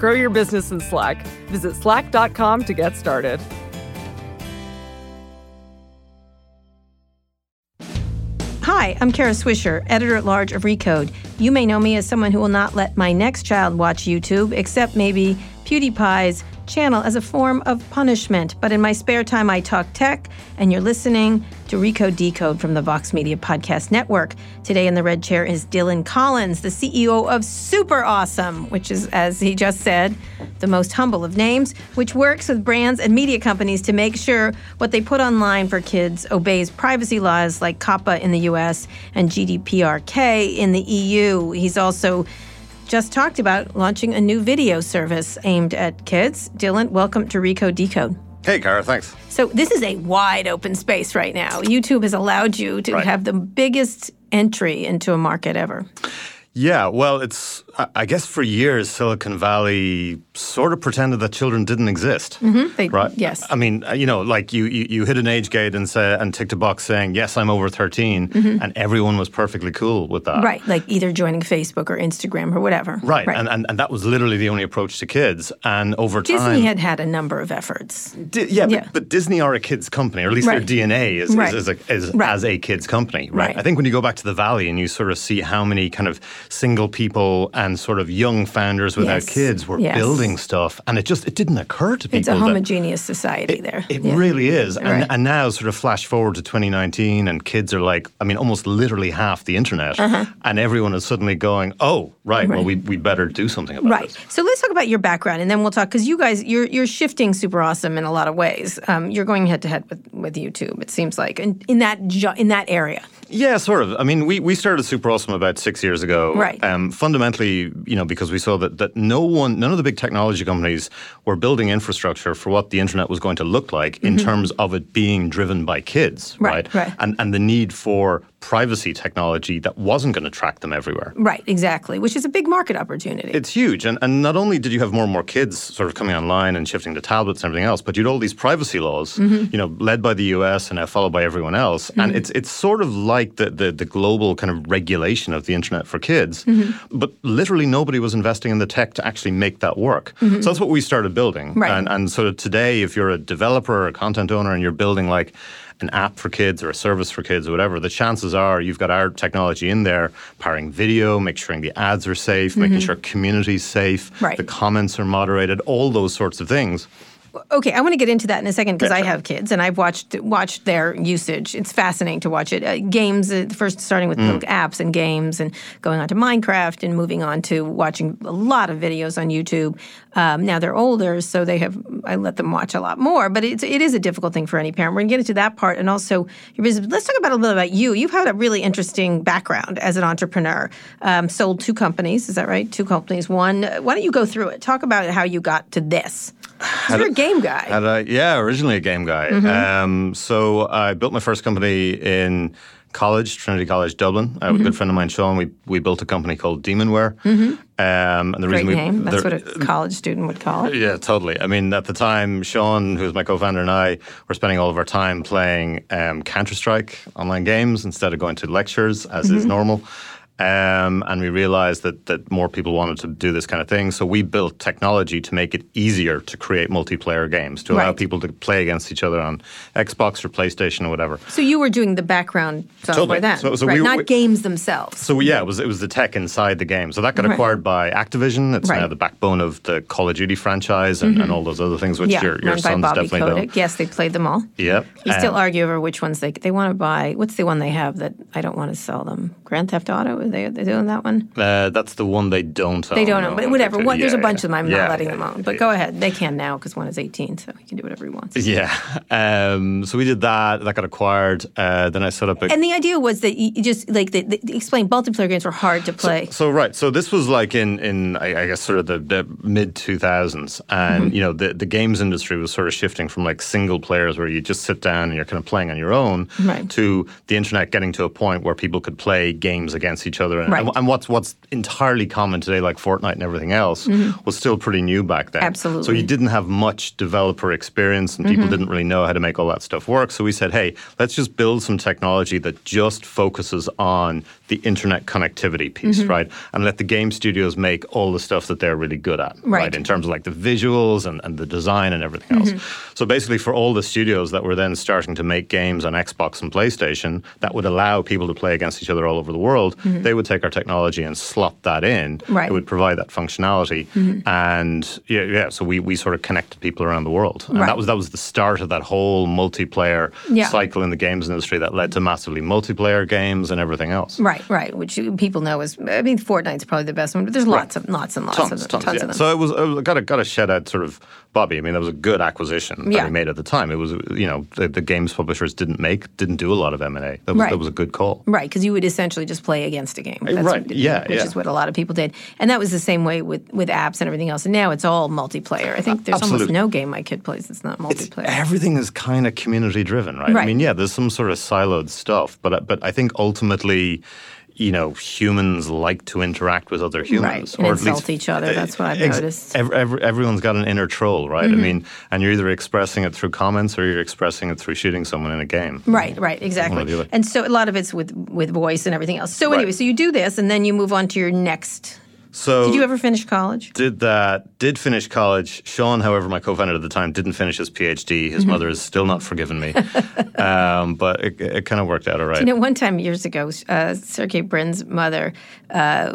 Grow your business in Slack. Visit slack.com to get started. Hi, I'm Kara Swisher, editor at large of Recode. You may know me as someone who will not let my next child watch YouTube, except maybe PewDiePie's channel as a form of punishment. But in my spare time, I talk tech, and you're listening to Recode Decode from the Vox Media Podcast Network. Today in the red chair is Dylan Collins, the CEO of Super Awesome, which is, as he just said, the most humble of names, which works with brands and media companies to make sure what they put online for kids obeys privacy laws like COPPA in the US and GDPRK in the EU. He's also just talked about launching a new video service aimed at kids. Dylan, welcome to Recode Decode. Hey, Kara, thanks. So, this is a wide open space right now. YouTube has allowed you to Right. have the biggest entry into a market ever. Yeah, well, it's, I- I guess for years, Silicon Valley sort of pretended that children didn't exist. They- Right. Yes. I mean, uh, you know, like you, you, you hit an age gate and say and ticked a box saying yes, I'm over 13, and everyone was perfectly cool with that. Mm-hmm. right. Like either joining Facebook or Instagram or whatever. Right, And, and and that was literally the only approach to kids. And over time, Disney had had a number of efforts. Di- yeah, Yeah. But, but Disney are a kids company, or at least Right. their DNA is, Right. is, is, a, is Right. as a kids company, right? Right. I think when you go back to the Valley and you sort of see how many kind of single people and sort of young founders without Yes. kids were Yes. building stuff, and it just it didn't occur to people. It's a homogeneous society there. it Yeah. really is. And, Right. and now, sort of flash forward to 2019, and kids are like, I mean, almost literally half the internet. And everyone is suddenly going, oh, right, well, Uh-huh. We, we better do something about Right. this. So let's talk about your background, and then we'll talk because you guys you're you're shifting super awesome in a lot of ways. Um, you're going head to head with with YouTube. It seems like in, in that in that area. Yeah, sort of. I mean, we, we started Super Awesome about six years ago. Right. Um, fundamentally, you know, because we saw that, that no one, none of the big technology companies were building infrastructure for what the internet was going to look like in terms of it being driven by kids, Mm-hmm. Right, right. And and the need for privacy technology that wasn't going to track them everywhere. Right. Exactly. Which is a big market opportunity. It's huge. And, and not only did you have more and more kids sort of coming online and shifting to tablets and everything else, but you had all these privacy laws, Mm-hmm. you know, led by the US and now followed by everyone else. And it's it's sort of like the, the, the global kind of regulation of the internet for kids. Mm-hmm. But literally nobody was investing in the tech to actually make that work. So that's what we started building. Mm-hmm. Right. And, and sort of today, if you're a developer or a content owner and you're building like an app for kids or a service for kids or whatever, the chances are you've got our technology in there, powering video, making sure the ads are safe, making sure community's safe, Mm-hmm. Right. the comments are moderated, all those sorts of things. Okay, I want to get into that in a second because Yeah, I have kids and I've watched watched their usage. It's fascinating to watch it. Uh, games, uh, first starting with Mm. apps and games, and going on to Minecraft, and moving on to watching a lot of videos on YouTube. Um, now they're older, so they have. I let them watch a lot more, but it's it is a difficult thing for any parent. We're gonna get into that part, and also your business. Let's talk about a little bit about you. You've had a really interesting background as an entrepreneur. Um, sold two companies, is that right? Two companies. One. Why don't you go through it? Talk about how you got to this. You're a game guy. I, yeah, originally a game guy. Mm-hmm. Um, so I built my first company in college, Trinity College Dublin. I Mm-hmm. a good friend of mine, Sean. We we built a company called Demonware. Um, and the Great reason we name. That's what a college student would call it. Yeah, totally. I mean, at the time, Sean, who was my co-founder, and I were spending all of our time playing um, Counter Strike online games instead of going to lectures, as Mm-hmm. is normal. Um, and we realized that that more people wanted to do this kind of thing, so we built technology to make it easier to create multiplayer games, to allow Right. people to play against each other on Xbox or PlayStation or whatever. So you were doing the background software Totally. then, So- so right? we- Not we- games themselves. So yeah, it was it was the tech inside the game. So that got Right. acquired by Activision. It's. Mm-hmm. now the backbone of the Call of Duty franchise and, and all those other things, which yeah, your your son's definitely. Kotick. Yes, they played them all. Yep. You still Um, argue over which ones they they want to buy. What's the one they have that I don't want to sell them? Grand Theft Auto is they they doing that one? Uh, that's the one they don't own. They don't know, but whatever. One, there's a yeah, bunch of them. I'm not letting yeah, them own. But yeah. go ahead. They can now because one is 18, so he can do whatever he wants. Yeah. Um, so we did that. That got acquired. Uh, then I set up a. And the idea was that you just like the, the, explain multiplayer games were hard to play. So right, so this was like in in I, I guess sort of the, the mid two thousands, and Mm-hmm. you know the the games industry was sort of shifting from like single players where you just sit down and you're kind of playing on your own, Right. to the internet getting to a point where people could play games against each other, and, Right. and, what's what's entirely common today, like Fortnite and everything else, was still pretty new back then. Mm-hmm. Absolutely. So you didn't have much developer experience, and people didn't really know how to make all that stuff work. So we said, hey, let's just build some technology that just focuses on the internet connectivity piece, Mm-hmm. right? And let the game studios make all the stuff that they're really good at, Right. In terms of like the visuals and, and the design and everything else. Mm-hmm. So basically, for all the studios that were then starting to make games on Xbox and PlayStation that would allow people to play against each other all over the world, they would take our technology and slot that in. Mm-hmm. Right. Mm-hmm. It would provide that functionality, and yeah, yeah. So we, we sort of connected people around the world, and Right. that was that was the start of that whole multiplayer Yeah. cycle in the games industry that led to massively multiplayer games and everything else. Right, right. Which people know is, I mean, Fortnite's probably the best one, but there's lots of lots and lots Tons, of them. tons, tons yeah. of them. So it was, oh, it was got to got to shed out sort of Bobby. I mean, that was a good acquisition that Yeah. we made at the time. It was you know the, the games publishers didn't make didn't do a lot of M and A. That was Right. that was a good call. Right, because you would essentially just play against a game. Uh, that's right, what- yeah, which yeah. is what a lot of people did, and that was the same way with with apps and everything else. And now it's all multiplayer. I think uh, there's almost no game my kid plays that's not multiplayer. Everything is kind of community driven, right? I mean, yeah, there's some sort of siloed stuff, but but I think ultimately. You know, humans like to interact with other humans, and or at insult least- each other. That's what I've Ex- noticed. Mm-hmm. ev- ev- everyone's got an inner troll, right? I mean, and you're either expressing it through comments or you're expressing it through shooting someone in a game. Right, right, One or the exactly. And so a lot of it's with with voice and everything else. So Right. anyway, so you do this, and then you move on to your next. So Did you ever finish college? did that did finish college. Sean however my co-founder at the time didn't finish his phd Mm-hmm. his mother has still not forgiven me. Um, but it, it kind of worked out all right. You know, one time years ago, uh, Sergey Brin's mother, uh,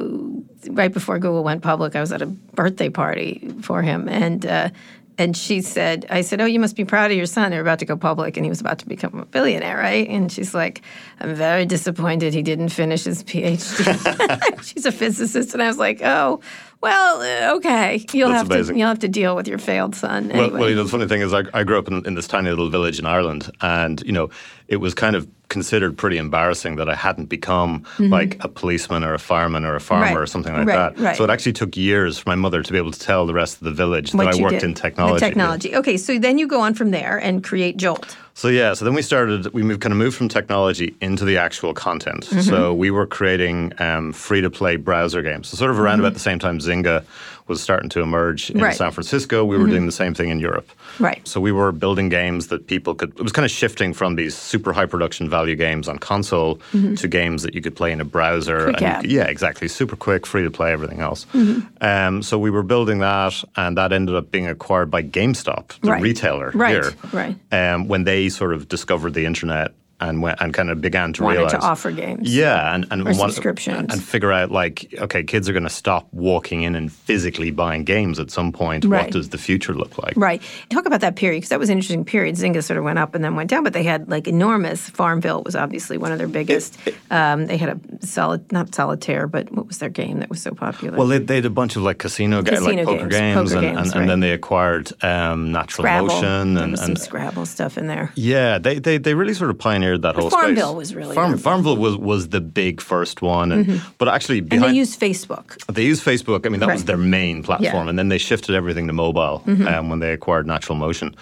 right before Google went public, I was at a birthday party for him, and uh, and she said, "I said, oh, you must be proud of your son. They're about to go public, and he was about to become a billionaire, right?" And she's like, "I'm very disappointed he didn't finish his PhD." she's a physicist, and I was like, "Oh." Well, uh, okay. You'll That's have amazing. to you'll have to deal with your failed son. Well, well, you know, the funny thing is, I, I grew up in, in this tiny little village in Ireland, and you know, it was kind of considered pretty embarrassing that I hadn't become like a policeman or a fireman or a farmer Mm-hmm. Right, or something like right, that. right. So it actually took years for my mother to be able to tell the rest of the village What that I worked did. in technology. The technology. Okay, so then you go on from there and create Jolt. So yeah, so then we started. We moved kind of moved from technology into the actual content. Mm-hmm. So we were creating um, free to play browser games. So sort of around about the same time Zynga was starting to emerge in Mm-hmm. Right. Mm-hmm. San Francisco, we were doing the same thing in Europe. Right. So we were building games that people could. It was kind of shifting from these super high production value games on console to games that you could play in a browser. Mm-hmm. Quick and app. could- yeah, exactly. Super quick, free to play, everything else. Mm-hmm. Um, so we were building that, and that ended up being acquired by GameStop, the Right. retailer Right, here right. um, when they sort of discovered the internet and went and kind of began to Wanted realize to offer games. Yeah, and and want- subscriptions. and figure out like okay, kids are going to stop walking in and physically buying games at some point. Right. What does the future look like? Right. Talk about that period because that was an interesting period. Zynga sort of went up and then went down, but they had like enormous. Farmville was obviously one of their biggest. Um, they had a solid, not solitaire, but what was their game that was so popular? Well, they, they had a bunch of like casino, ga- Casino like poker games, games, poker and, games, and, and then they acquired um, Natural Scrabble. Motion there and, some Scrabble stuff in there. Yeah, they, they they really sort of pioneered that whole Farmville space. was really Farm, Farmville was was the big first one, and but actually And they used Facebook. They use Facebook. I mean, that was their main platform, Yeah. Mm-hmm. and then they shifted everything to mobile um, when they acquired Natural Motion.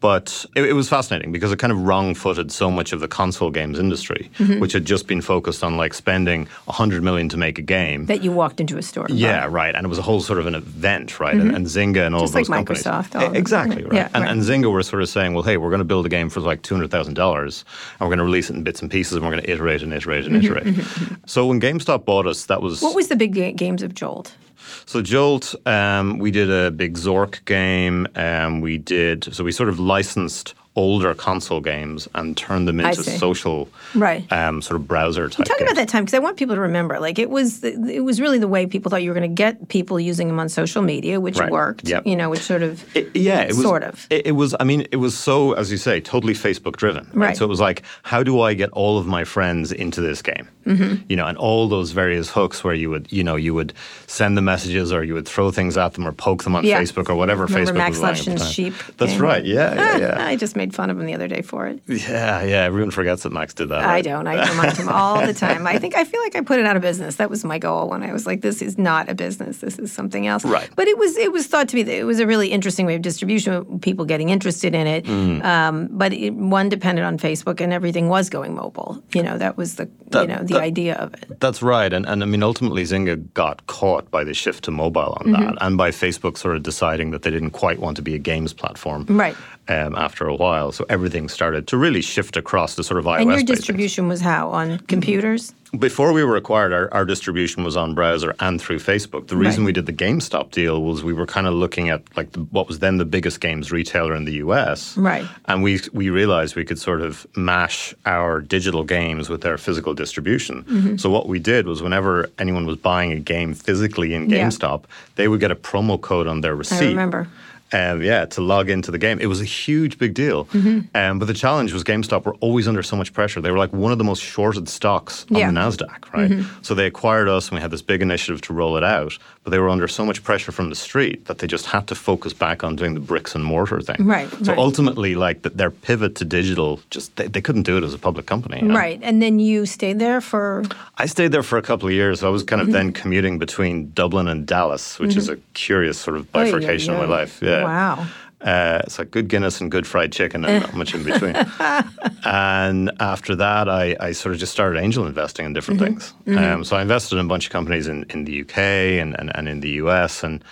But it, it was fascinating because it kind of wrong-footed so much of the console games industry, Mm-hmm. which had just been focused on like spending hundred million to make a game. That you walked into a store. yeah, bought. right, and it was a whole sort of an event, right? And, and Zynga and all Mm-hmm. Just of those like companies, Microsoft, all exactly, right. Yeah, and, right. and Zynga were sort of saying, well, hey, we're going to build a game for like two hundred thousand dollars, and we're going to release it in bits and pieces, and we're going to iterate and iterate and iterate. So when GameStop bought us, that was Mm-hmm, What was the big ga- games of Jolt? so Jolt, um, we did a big Zork game. Um, we did so we sort of licensed older console games and turn them into social, Right. Um, sort of browser type. Talk about that time because I want people to remember. Like it was, it was really the way people thought you were going to get people using them on social media, which Right. worked. Yep. You know, which sort of It- yeah, it was Sort of. It, it was. I mean, it was so, as you say, totally Facebook driven. Right. So it was like, how do I get all of my friends into this game? Mm-hmm. You know, and all those various hooks where you would, you know, you would send the messages or you would throw things at them or poke them on Yeah. Facebook or whatever Remember Facebook Max was running at the Levchin's time. sheep That's game? right. Yeah, yeah, yeah. I just made fun of him the other day for it. yeah, yeah. Everyone forgets that Max did that. I don't. I remind him all the time. I think I feel like I put it out of business. That was my goal when I was like, "This is not a business. This is something else." Right. But it was. It was thought to be it was a really interesting way of distribution. People getting interested in it. Mm. Um, but it, one depended on Facebook, and everything was going mobile. You know, that was the you know the that- idea of it. That's right, and and I mean ultimately Zynga got caught by the shift to mobile on Mm-hmm. that, and by Facebook sort of deciding that they didn't quite want to be a games platform, Right. Um, after a while, so everything started to really shift across the sort of iOS. And your distribution was how on computers? Before we were acquired, our, our distribution was on browser and through Facebook. The reason Right. we did the GameStop deal was we were kind of looking at like the, what was then the biggest games retailer in the US, Right. And we we realized we could sort of mash our digital games with their physical distribution. Mm-hmm. So what we did was whenever anyone was buying a game physically in Yeah. GameStop, they would get a promo code on their receipt. I remember. Um, yeah, to log into the game. It was a huge big deal. Mm-hmm. Um, but the challenge was GameStop were always under so much pressure. They were like one of the most shorted stocks on Yeah. Mm-hmm. the NASDAQ, right? So they acquired us and we had this big initiative to roll it out. But they were under so much pressure from the street that they just had to focus back on doing the bricks and mortar thing. Right, So right. ultimately, like th- their pivot to digital, just they, they couldn't do it as a public company. you know? Right. And then you stayed there for I stayed there for a couple of years. I was kind of Mm-hmm. then commuting between Dublin and Dallas, which is a curious sort of Oy, oy, bifurcation of my life. Yeah. Wow. Uh, it's like good Guinness and good fried chicken and not much in between. and after that, I, I sort of just started angel investing in different things. Um, so I invested in a bunch of companies in, in the UK and, and, and in the US. And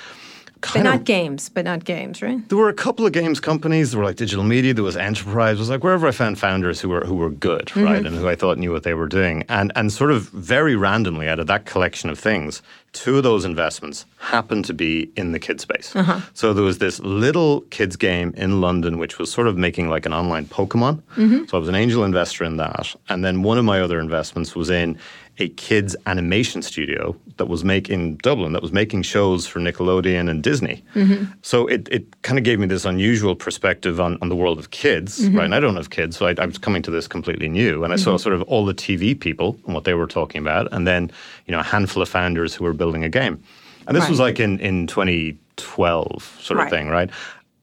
but not of, games, but not games, right? there were a couple of games companies. There were like digital media. There was enterprise. It was like wherever I found founders who were who were good, right, mm-hmm. and who I thought knew what they were doing. And and sort of very randomly out of that collection of things, two of those investments happened to be in the kid space. Uh-huh. So there was this little kids game in London, which was sort of making like an online Pokemon. Mm-hmm. So I was an angel investor in that. And then one of my other investments was in a kids animation studio that was make in Dublin that was making shows for Nickelodeon and Disney. Mm-hmm. So it, it kind of gave me this unusual perspective on, on the world of kids, mm-hmm. right? And I don't have kids, so I, I was coming to this completely new. And I saw mm-hmm. sort of all the TV people and what they were talking about, and then you know a handful of founders who were building a game. And this was like in in 2012 sort of Right. thing, right?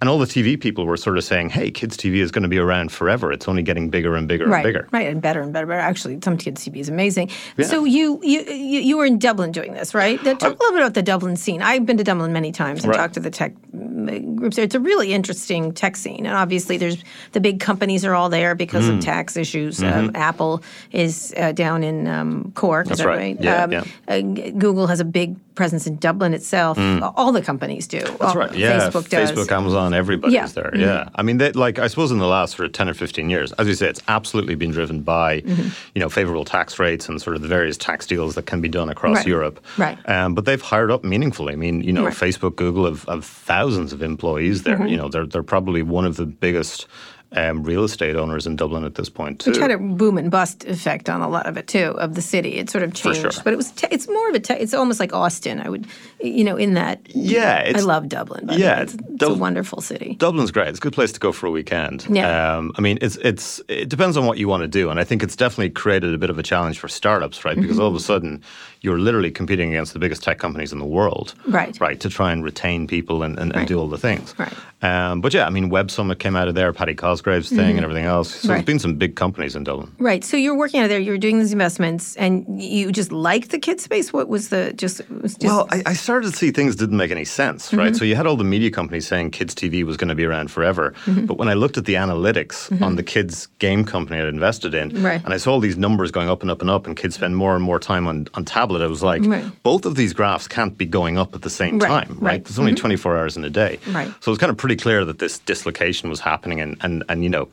And all the TV people were sort of saying, "Hey, kids TV is going to be around forever. It's only getting bigger and bigger right, and bigger." right, and better and better, better. Actually, some kids TV is amazing. So you, you you were in Dublin doing this, right? Talk a little bit about the Dublin scene. I've been to Dublin many times and Right. talked to the tech mm, groups there. It's a really interesting tech scene, and obviously, there's the big companies are all there because Mm. of tax issues. Um, Apple is uh, down in um, Cork. That's is that right. right? Yeah, um, yeah. uh, Google has a big presence in Dublin itself. All the companies do. Mm. That's All- right. Yeah, Facebook does. Facebook, Amazon, everybody's Yeah. Mm-hmm. there. Yeah. I mean, they, like I suppose in the last sort of ten or fifteen years, as you say, it's absolutely been driven by Mm-hmm. you know favorable tax rates and sort of the various tax deals that can be done across Right. Europe. Right. Um, but they've hired up meaningfully. I mean, you know, Right. Mm-hmm. Facebook, Google have, have thousands of employees there. You know, they're they're probably one of the biggest. Um, real estate owners in Dublin at this point too. Which had a boom and bust effect on a lot of it too, of the city. It sort of changed, sure. but it was te- it's more of a te- it's almost like Austin. I would, you know, in that. Yeah, I love Dublin. But yeah, it's, it's a wonderful city. Dublin's great. It's a good place to go for a weekend. Yeah. Um, I mean, it's it's it depends on what you want to do, and I think it's definitely created a bit of a challenge for startups, right? Because Mm-hmm. all of a sudden, you're literally competing against the biggest tech companies in the world, Right. Right, to try and retain people and, and, Right. and do all the things, Right. Um, but yeah, I mean, Web Summit came out of there, Paddy Cosgrave's thing, and everything else. So Mm-hmm. Right. there's been some big companies in Dublin. Right. So you're working out of there. You're doing these investments, and you just liked the kid space. What was the just? was just Well, I, I started to see things didn't make any sense, Mm-hmm. right? So you had all the media companies saying kids TV was going to be around forever, Mm-hmm. but when I looked at the analytics on the kids game company I'd invested in, Right. and I saw all these numbers going up and up and up, and kids spend more and more time on, on tablet, I was like, Right. both of these graphs can't be going up at the same Right, time, right? There's only 24 hours in a day, Right. So it was kind of pretty clear that this dislocation was happening, and and and you know.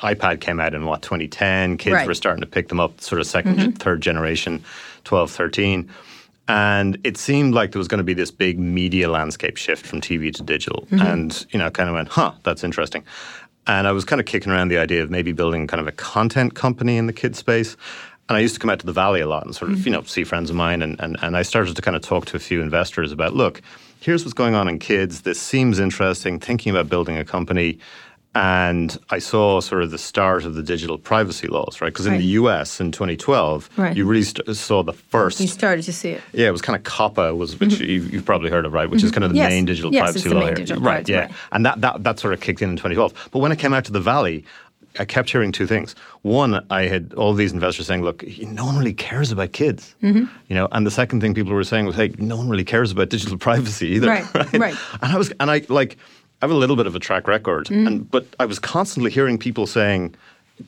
iPad came out in what 2010. Kids. Mm-hmm. were starting to pick them up, sort of 2nd third generation, 12, 13. And it seemed like there was going to be this big media landscape shift from TV to digital. Mm-hmm. And, you know, I kind of went, huh, that's interesting. And I was kind of kicking around the idea of maybe building kind of a content company in the kid space. And I used to come out to the Valley a lot and sort of, Mm-hmm. you know, see friends of mine. And, and, and I started to kind of talk to a few investors about, look, here's what's going on in kids. This seems interesting, thinking about building a company. and I saw sort of the start of the digital privacy laws, right? Because in Right. the US in 2012, Right. you really st- saw the first. You started to see it. yeah, it was kind of COPPA, was which you, you've probably heard of, right? Which is kind of the Mm-hmm. Yes. main digital Yes, privacy law main here. digital right? privacy, Yeah, right. and that, that that sort of kicked in in 2012. But when it came out to the Valley. I kept hearing two things. One, I had all these investors saying, "Look, no one really cares about kids," Mm-hmm. you know. And the second thing people were saying was, "Hey, no one really cares about digital privacy either." Right, right. right. And I was, and I like, I have a little bit of a track record, Mm-hmm. and but I was constantly hearing people saying,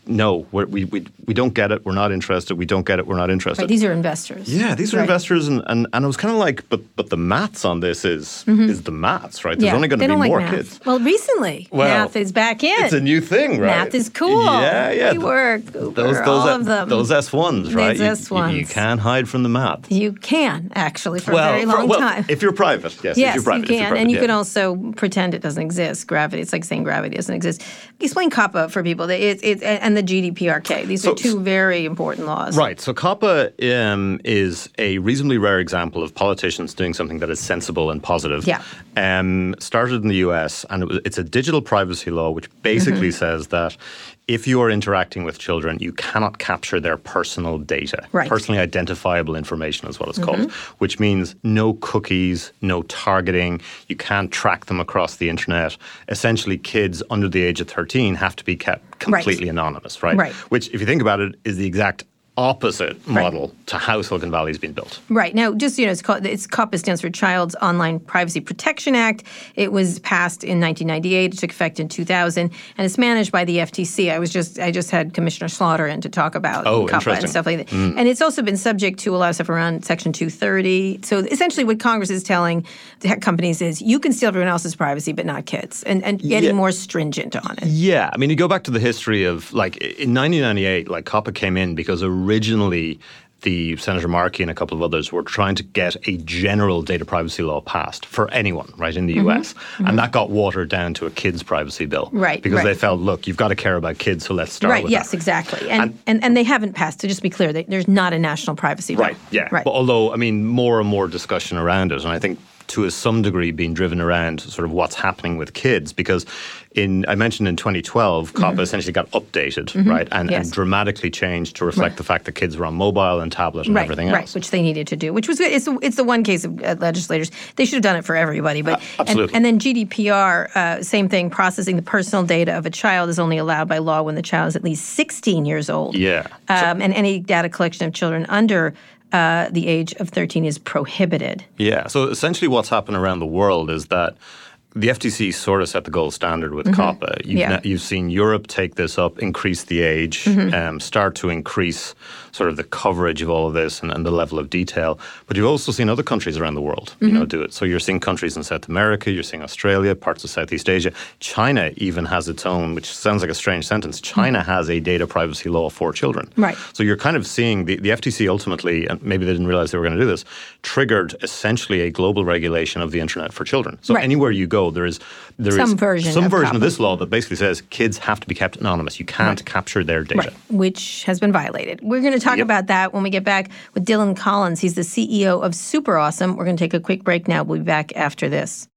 "No, we're, we we we don't get it. We're not interested. We don't get it. We're not interested." Right, these are investors. yeah, these are Right. investors, and, and, and I was kind of like, but but the maths on this is is the maths, right? There's Mm-hmm. Yeah, only going to be like more kids. Well, recently, Well, math is back in. It's a new thing, right? Math is cool. Yeah, yeah. We work. Those those all of them. those S ones, right? Those You- you- You, can't hide from the math. you can actually for well, a very for- long well, time. if you're private, yes. if Yes, you're private, you can, private, and you yeah. can also pretend it doesn't exist. Gravity, it's like saying gravity doesn't exist. Explain COPPA for people. It, it, and the GDPRK. These So- are two very important laws. Right. So COPPA um, is a reasonably rare example of politicians doing something that is sensible and positive. Yeah. Um, started in the US, and it was, it's a digital privacy law which basically Mm-hmm. says that if you are interacting with children, you cannot capture their personal data. Right. Mm-hmm. Personally identifiable information is what it's called, which means no cookies, no targeting. You can't track them across the internet. Essentially, kids under the age of 13 have to be kept completely anonymous, right? Right. Which, if you think about it, is the exact opposite model to how Silicon Valley has been built. Right now, just you know, it's called it's COPPA stands for Child's Online Privacy Protection Act. It was passed in 1998. It took effect in 2000, and it's managed by the FTC. I was just I just had Commissioner Slaughter in to talk about Oh, COPPA and stuff like that. Mm. And it's also been subject to a lot of stuff around Section 230. So essentially, what Congress is telling tech companies is you can steal everyone else's privacy, but not kids, and and getting Yeah. more stringent on it. Yeah, I mean, you go back to the history of like in 1998, like COPPA came in because originally the Senator Markey and a couple of others were trying to get a general data privacy law passed for anyone, right, in the US. And that got watered down to a kids' privacy bill. Mm-hmm. Right, Because they felt, look, you've got to care about kids, so let's start Right. with Yes. that. Exactly. And, and and they haven't passed. To just be clear, they, there's not a national privacy bill. Right, yeah. Right. But although, I mean, more and more discussion around it, and I think to some degree being driven around sort of what's happening with kids, because in I mentioned in 2012, COPPA essentially got updated, right, and, Mm-hmm. Yes. and dramatically changed to reflect the fact that kids were on mobile and tablet and right, everything right, else. which they needed to do, which was good. It's, the- it's the one case of uh, legislators. They should have done it for everybody. But and, absolutely. and then GDPR, uh, same thing. Processing the personal data of a child is only allowed by law when the child is at least 16 years old. Yeah. Um, and any data collection of children under uh, the age of 13 is prohibited. Yeah. So essentially, what's happened around the world is that the FTC sort of set the gold standard with COPPA. You've, Mm-hmm. Yeah. na- you've seen Europe take this up, increase the age, Mm-hmm. um, start to increase sort of the coverage of all of this and, and the level of detail. But you've also seen other countries around the world, you Mm-hmm. know, do it. So you're seeing countries in South America, you're seeing Australia, parts of Southeast Asia. China even has its own, which sounds like a strange sentence. China has a data privacy law for children. Mm-hmm. Right. So you're kind of seeing the, the FTC ultimately, and maybe they didn't realize they were going to do this, triggered essentially a global regulation of the internet for children. So Right. anywhere you go, there is there is Some version some of version of this law that basically says kids have to be kept anonymous. You can't capture their data. Right, which has been violated. We're going to talk Yep. about that when we get back with Dylan Collins. He's the CEO of Super Awesome. We're going to take a quick break now. We'll be back after this.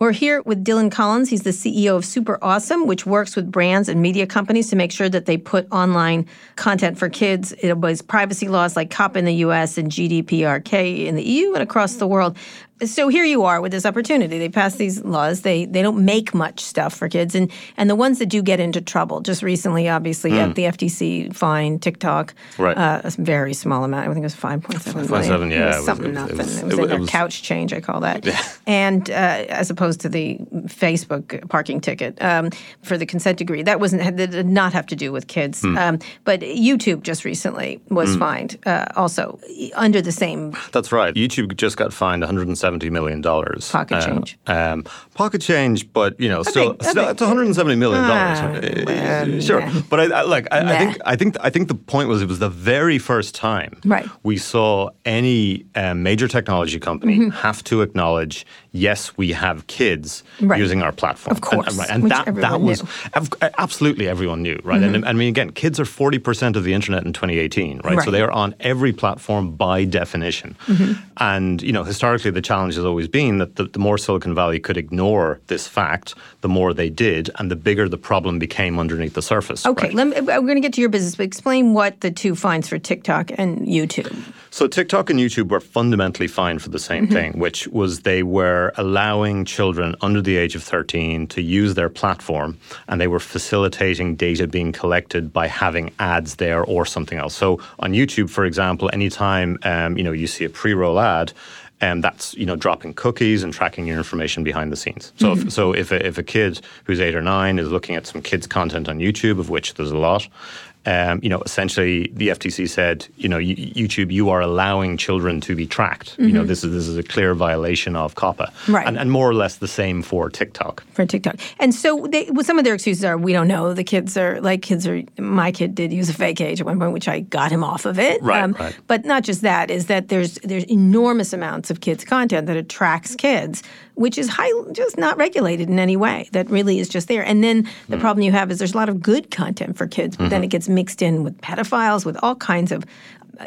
We're here with Dylan Collins. He's the CEO of Super Awesome, which works with brands and media companies to make sure that they put online content for kids. It was privacy laws like COP in the US and GDPRK in the EU and across the world. So here you are with this opportunity. They pass these laws. They they don't make much stuff for kids, and and the ones that do get into trouble. Just recently, obviously, at the FTC fined TikTok, Right. Uh, a very small amount. I think it was five point seven. 5.7, yeah, it it was was- something it was- nothing. it was- It was, it like a was- couch change, I call that. Yeah. And uh, as opposed to the Facebook parking ticket um, for the consent decree, that wasn't that did not have to do with kids. Hmm. Um, but YouTube just recently was fined, uh, also under the same That's right. YouTube just got fined 170 million dollars. Pocket change. Um, pocket change, but you know, still, still it's 170 million Ah, dollars. well, sure, nah. but I, I like. I, I think. I think. I think the point was it was the very first time Right. we saw any um, major technology company have to acknowledge, yes, we have kids Mm-hmm. Right. using our platform. Of course, and, right, and that that was knew. Mm-hmm. absolutely everyone knew, right? And I mean, again, kids are 40 percent of the internet in 2018, right? Right. So they are on every platform by definition. And you know, historically, the challenge challenge has always been that the, the more Silicon Valley could ignore this fact, the more they did, and the bigger the problem became underneath the surface. Okay, right? let me, I'm going to get to your business, but explain what the two finds for TikTok and YouTube. So TikTok and YouTube were fundamentally fine for the same Mm-hmm. thing, which was they were allowing children under the age of 13 to use their platform and they were facilitating data being collected by having ads there or something else. So on YouTube, for example, anytime um, you know you see a pre-roll ad, and that's you know dropping cookies and tracking your information behind the scenes. So if, mm-hmm. so if a, if a kid who's eight or nine is looking at some kids content on YouTube, of which there's a lot, um, you know essentially the FTC said you know YouTube you are allowing children to be tracked. You know this is this is a clear violation of COPPA, Right. And, and more or less the same for TikTok. for TikTok. And so they, well, some of their excuses are we don't know. The kids are like kids are. My kid did use a fake age at one point, which I got him off of it. Um, Right, right. But not just that is that there's there's enormous amounts of kids content that attracts kids, which is high, just not regulated in any way. That really is just there. And then the Hmm. problem you have is there's a lot of good content for kids, but Mm-hmm. then it gets mixed in with pedophiles, with all kinds of.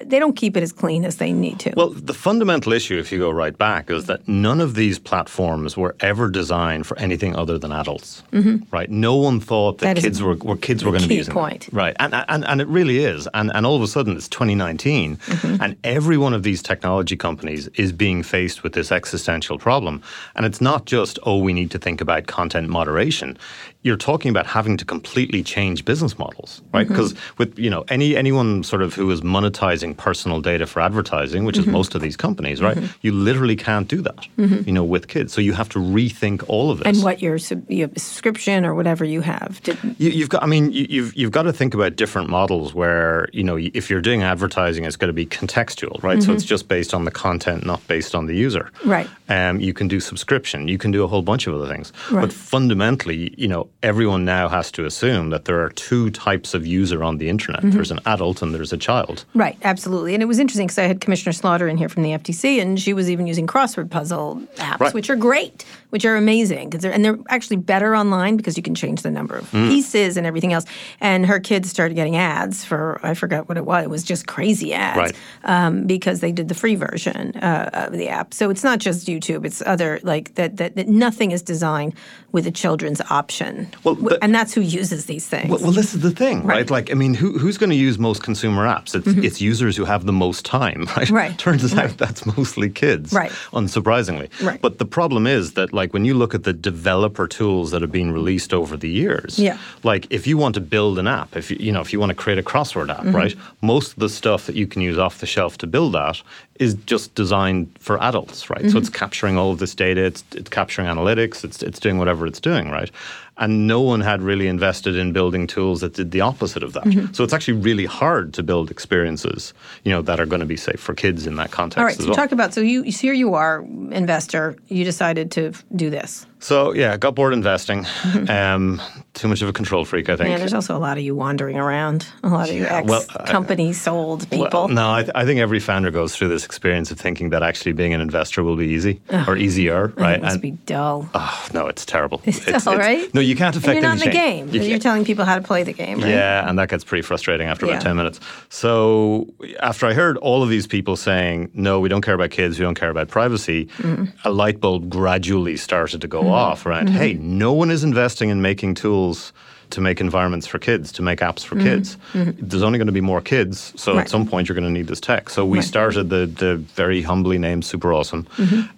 They don't keep it as clean as they need to. Well, the fundamental issue, if you go right back, is that none of these platforms were ever designed for anything other than adults. Right? No one thought that, Mm-hmm. That kids were, were kids were going to be using point. Right, and, and and it really is. And and all of a sudden, it's 2019, Mm-hmm. and every one of these technology companies is being faced with this existential problem. And it's not just oh, we need to think about content moderation. You're talking about having to completely change business models, right? Mm-hmm. Because with you know any anyone sort of who is monetizing personal data for advertising, which Mm-hmm. is most of these companies, right? You literally can't do that, you know, with kids. So you have to rethink all of this. and what your, sub- your subscription or whatever you have. You, you've got. I mean, you, you've you've got to think about different models where you know if you're doing advertising, it's got to be contextual, right? So it's just based on the content, not based on the user. Mm-hmm. Right. Um, you can do subscription. You can do a whole bunch of other things. Right. But fundamentally, you know, everyone now has to assume that there are two types of user on the internet. Mm-hmm. There's an adult and there's a child. Right, absolutely. And it was interesting because I had Commissioner Slaughter in here from the FTC, and she was even using crossword puzzle apps, Right. which are great, which are amazing. They're, and they're actually better online because you can change the number of Mm. pieces and everything else. And her kids started getting ads for, I forgot what it was, it was just crazy ads Right. um, because they did the free version uh, of the app. So it's not just YouTube, it's other, like that, that, that nothing is designed with a children's option. Well, but- and that's who uses these things. Well, well, this is the thing, right? Right. Like, I mean, who, who's going to use most consumer apps? It's, it's users who have the most time, right? Right. Turns out that's mostly kids, Right. Unsurprisingly, Right. But the problem is that, like, when you look at the developer tools that have been released over the years, Yeah. like, if you want to build an app, if you, you know, if you want to create a crossword app, Mm-hmm. right? Most of the stuff that you can use off the shelf to build that is just designed for adults, right? So it's Mm-hmm. capturing all of this data, it's, it's capturing analytics, it's, it's doing whatever it's doing, right? And no one had really invested in building tools that did the opposite of that. Mm-hmm. So it's actually really hard to build experiences, you know, that are going to be safe for kids in that context All right, so well. talk about so you so here you are, investor. You decided to do this. So yeah, got bored investing. um, too much of a control freak, I think. Yeah, there's also a lot of you wandering around. A lot of you Yeah, ex well, I- company sold people. Well, no, I, th- I think every founder goes through this experience of thinking that actually being an investor will be easy or easier, right? It must And- be dull. oh, no, it's terrible. It's dull, right? No, you can't And affect you're not in the game. You You're telling people how to play the game, right? Yeah, and that gets pretty frustrating after about Yeah. 10 minutes. So, after I heard all of these people saying, no, we don't care about kids, we don't care about privacy, Mm-hmm. a light bulb gradually started to go off around, Mm-hmm. hey, no one is investing in making tools to make environments for kids, to make apps for kids. There's only going to be more kids, so Mm-hmm. Right. at some point you're going to need this tech. So, we Right. started the, the very humbly named Super Awesome.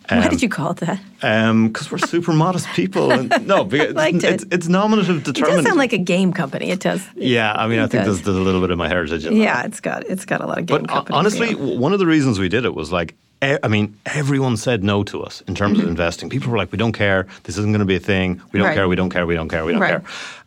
Why did you call it that? Because we're super modest people. And, no, because it. it's, it's nominative determinative It does sound like a game company. It does. yeah, I mean, I think there's, there's a little bit of my heritage in that. Yeah, it's got it's got a lot of game But uh, company. honestly, feel. one of the reasons we did it was like, I mean, everyone said no to us in terms of mm-hmm. investing. People were like, we don't care. This isn't going to be a thing. We don't Right. care. We don't care. We don't care. We don't Right. care.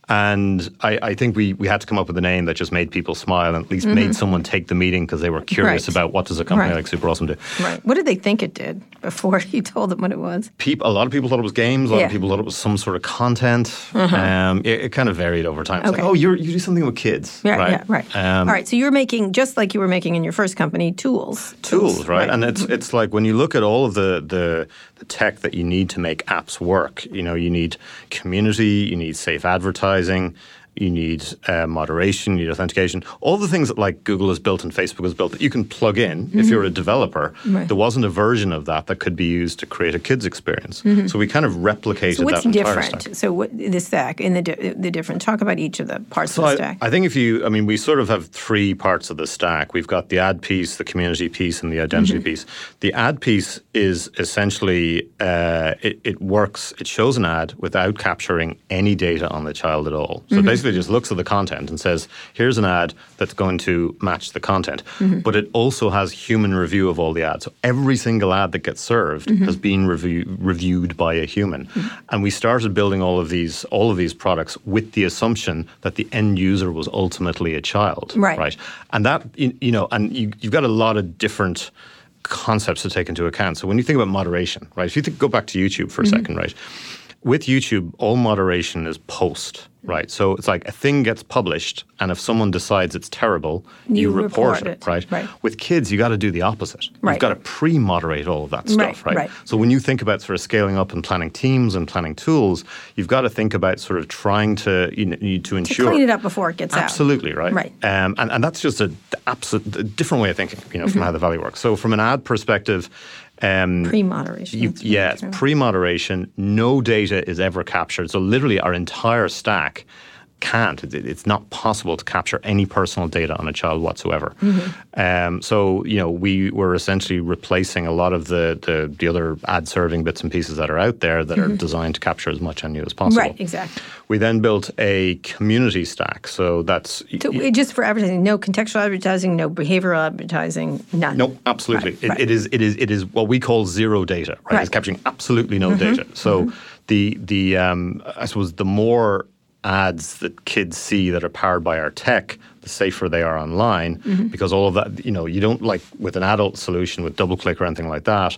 And I, I think we, we had to come up with a name that just made people smile and at least made someone take the meeting because they were curious Mm-hmm. Right. about what does a company Right. like Super Awesome do. right. What did they think it did before you told them what it was? Peop a lot of people thought it was games. A lot Yeah. of people thought it was some sort of content. Um, it, it kind of varied over time. It's Okay. like, oh, you're, you do something with kids, Yeah, right? yeah, right. Um, All right, so you're making just like you were making in your first company, tools. tools, right? And it's it's like when you look at all of the, the the tech that you need to make apps work. You know, you need community, you need safe advertising, advertising you need uh, moderation, you need authentication, all the things that like Google has built and Facebook has built that you can plug in Mm-hmm. if you're a developer. There wasn't a version of that that could be used to create a kids experience. So we kind of replicated Mm-hmm. So what's that different? stack. So what the stack and the di- the different. Talk about each of the parts So of the stack. I think if you, I mean, we sort of have three parts of the stack. We've got the ad piece, the community piece, and the identity Mm-hmm. piece. The ad piece is essentially uh, it, it works. It shows an ad without capturing any data on the child at all. So Mm-hmm. Basically just looks at the content and says, "Here's an ad that's going to match the content." Mm-hmm. But it also has human review of all the ads. So every single ad that gets served Mm-hmm. has been review, reviewed by a human. And we started building all of these all of these products with the assumption that the end user was ultimately a child. Right. Right. And that you, know, and you, you've got a lot of different concepts to take into account. So when you think about moderation, right? If you think, go back to YouTube for a second, right? With YouTube, all moderation is post, right? So it's like a thing gets published, and if someone decides it's terrible, you, You report, report it, it, right? right. With kids, you got to do the opposite. Right. You've got to pre-moderate all of that stuff, Right, right? right. So when you think about sort of scaling up and planning teams and planning tools, you've got to think about sort of trying to you know, to to ensure clean it up before it gets out. Absolutely right. Right. Um, and, and that's just a absolute a different way of thinking, you know, Mm-hmm. from how the Valley works. So from an ad perspective, um, Pre-moderation. you, that's yeah, what it's I'm trying- pre-moderation. No data is ever captured. So literally, our entire stack can't. It's not possible to capture any personal data on a child whatsoever. Mm-hmm. Um, so you know, we were essentially replacing a lot of the the, the other ad-serving bits and pieces that are out there that are designed to capture as much on you as possible. Mm-hmm. Right, exactly. We then built a community stack. So that's So it- just for advertising, no contextual advertising, no behavioral advertising, none. No, absolutely. Right, It- right. it is it is it is what we call zero data. Right, Right. it's capturing absolutely no data. So the the um, I suppose the more ads that kids see that are powered by our tech, the safer they are online mm-hmm. because all of that you know you don't like with an adult solution with DoubleClick or anything like that.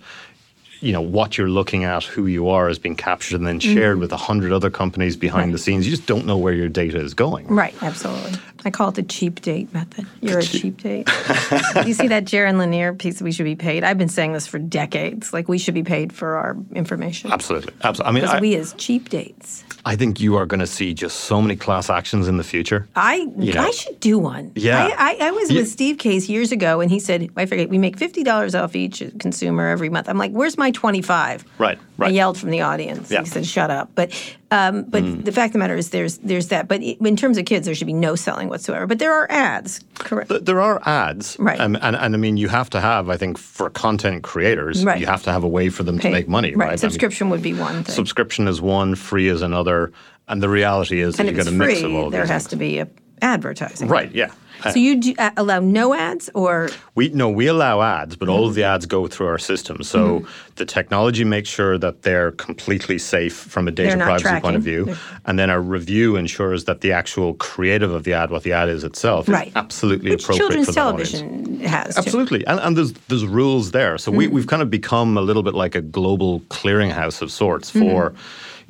You know what you're looking at, who you are, is being captured and then shared mm-hmm. with a hundred other companies behind the scenes. You just don't know where your data is going. Right, absolutely. I call it the cheap date method. You're a cheap date. you see that Jaron Lanier piece, we should be paid. I've been saying this for decades. Like, we should be paid for our information. Absolutely, absolutely. I mean, I, we as cheap dates. I think you are going to see just so many class actions in the future. I You know. I should do one. Yeah. I, I, I was Yeah. with Steve Case years ago, and he said, I forget, we make fifty dollars off each consumer every month. I'm like, where's my twenty five? Right, I right. yelled from the audience. Yeah. He said, shut up. But um, but Mm. the fact of the matter is, there's there's that. But in terms of kids, there should be no selling whatsoever. But there are ads, correct? There are ads, Right. Um, and and I mean, you have to have, I think, for content creators, Right. you have to have a way for them to make money, right? I mean, Subscription would be one thing. subscription is one, free is another, and the reality is that you've got a mix of all there has things. to be a advertising. Right? Yeah. So you do, uh, allow no ads, or We no, we allow ads, but Mm-hmm. all of the ads go through our system. So the technology makes sure that they're completely safe from a data privacy point of view, They're- and then our review ensures that the actual creative of the ad, what the ad is itself, right? is absolutely Which appropriate children's for that audience. television has. Absolutely, and, and there's there's rules there. So Mm-hmm. we we've kind of become a little bit like a global clearinghouse of sorts for,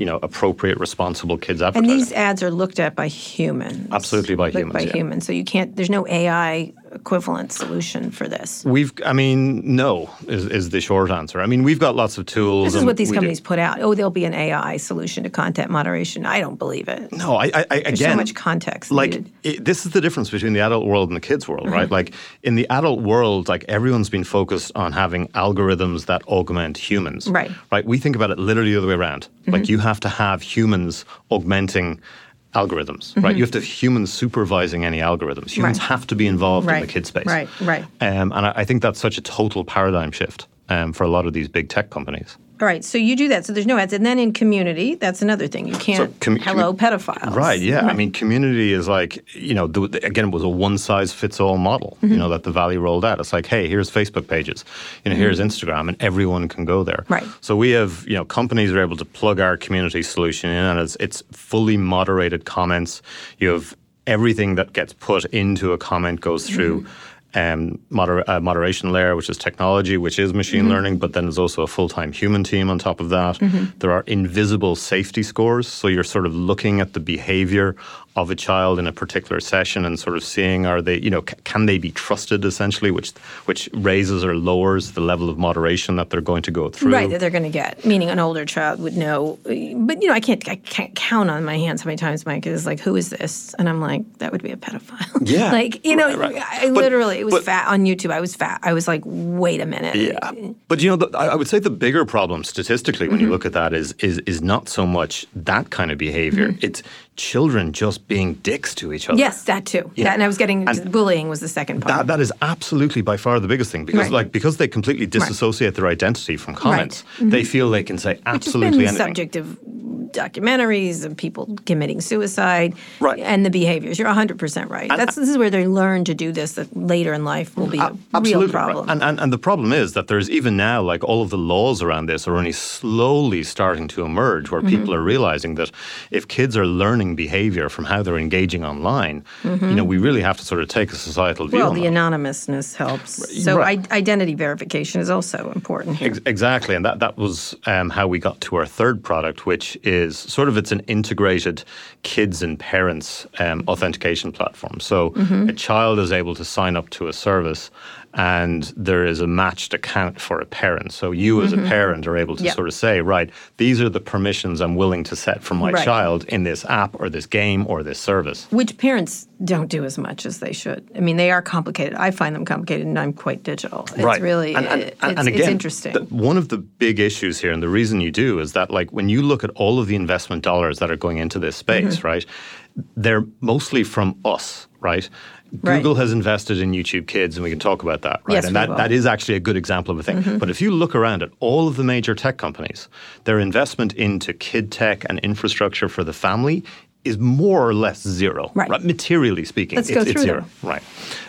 you know, appropriate, responsible kids Mm-hmm. And these ads are looked at by humans. Absolutely by Like, humans, By yeah. humans. So you can't. There's no AI equivalent solution for this. We've, I mean, no is, is the short answer. I mean, we've got lots of tools. This is what these we do- companies put out. Oh, there'll be an AI solution to content moderation. I don't believe it. No, I, I, I again, There's so much context like it, this is the difference between the adult world and the kids world, Mm-hmm. right? Like in the adult world, like everyone's been focused on having algorithms that augment humans, Right. Right. We think about it literally the other way around. Like Mm-hmm. you have to have humans augmenting algorithms, right? You have to have humans supervising any algorithms. Humans Mm-hmm. Right. have to be involved in the kid space, Right, right. Um, and I, I think that's such a total paradigm shift um, for a lot of these big tech companies. All right. So you do that. So there's no ads. And then in community, that's another thing. You can't. commu- hello, pedophiles. Right. Yeah. I mean, community is like you know, the, the- again, it was a one size fits all model. Mm-hmm. You know that the Valley rolled out. It's like, hey, here's Facebook pages, you know, here's Instagram, and everyone can go there. Mm-hmm. Right. So we have you know companies are able to plug our community solution in, and it's it's fully moderated comments. You have everything that gets put into a comment goes through. Mm-hmm. Um, moder- uh, moderation layer, which is technology, which is machine Mm-hmm. learning, but then there's also a full time human team on top of that. There are invisible safety scores, so you're sort of looking at the behavior of a child in a particular session and sort of seeing are they, you know, c- can they be trusted essentially, which which raises or lowers the level of moderation that they're going to go through. Right, that they're going to get. Meaning, an older child would know. But you know, I can't. I can't count on my hands how many times Mike is like, "Who is this?" And I'm like, "That would be a pedophile." Yeah. like you know, Right, right. I But- literally it was but- fat on YouTube. I was fat. I was like, "Wait a minute." Yeah, but you know, the, I I would say the bigger problem statistically, when Mm-hmm. you look at that, is is is not so much that kind of behavior. It's children just being dicks to each other. Yes, that too. Yeah. That, and I was getting And- bullying was the second part. That, that is absolutely by far the biggest thing because Right. like because they completely disassociate their identity from comments, Mm-hmm. they feel they can say absolutely anything. subject of documentaries of people committing suicide Right. and the behaviors. You're 100% right. That's this is where they learn to do this that later in life will be a real Absolutely right. problem. And, and and the problem is that there's even now like all of the laws around this are only slowly starting to emerge where Mm-hmm. people are realizing that if kids are learning behavior from how they're engaging online, you know, we really have to sort of take a societal view Mm-hmm. well, the that. anonymousness helps. So right. I, identity verification is also important here. Ex- Exactly, and that that was um, how we got to our third product, which is sort of it's an integrated kids and parents um, authentication platform. So Mm-hmm. a child is able to sign up to a service, and there is a matched account for a parent. So you, as a parent, are able to Mm-hmm. Sort of say, right, these are the permissions I'm willing to set for my Right. child in this app or this game or this service. Which parents don't do as much as they should. I mean, they are complicated. I find them complicated, and I'm quite digital. It's right. really and, and, it- and, it's, it's interesting. the- one of the big issues here, and the reason you do, is that like when you look at all of the investment dollars that are going into this space, Mm-hmm. right? They're mostly from us, right? Right. Google has invested in YouTube Kids, and we can talk about that, right? Yes, and that, will. Mm-hmm. that is actually a good example of a thing. But if you look around at all of the major tech companies, their investment into kid tech and infrastructure for the family is more or less zero, Right. Materially speaking, Let's it's, go it's through zero, them. right?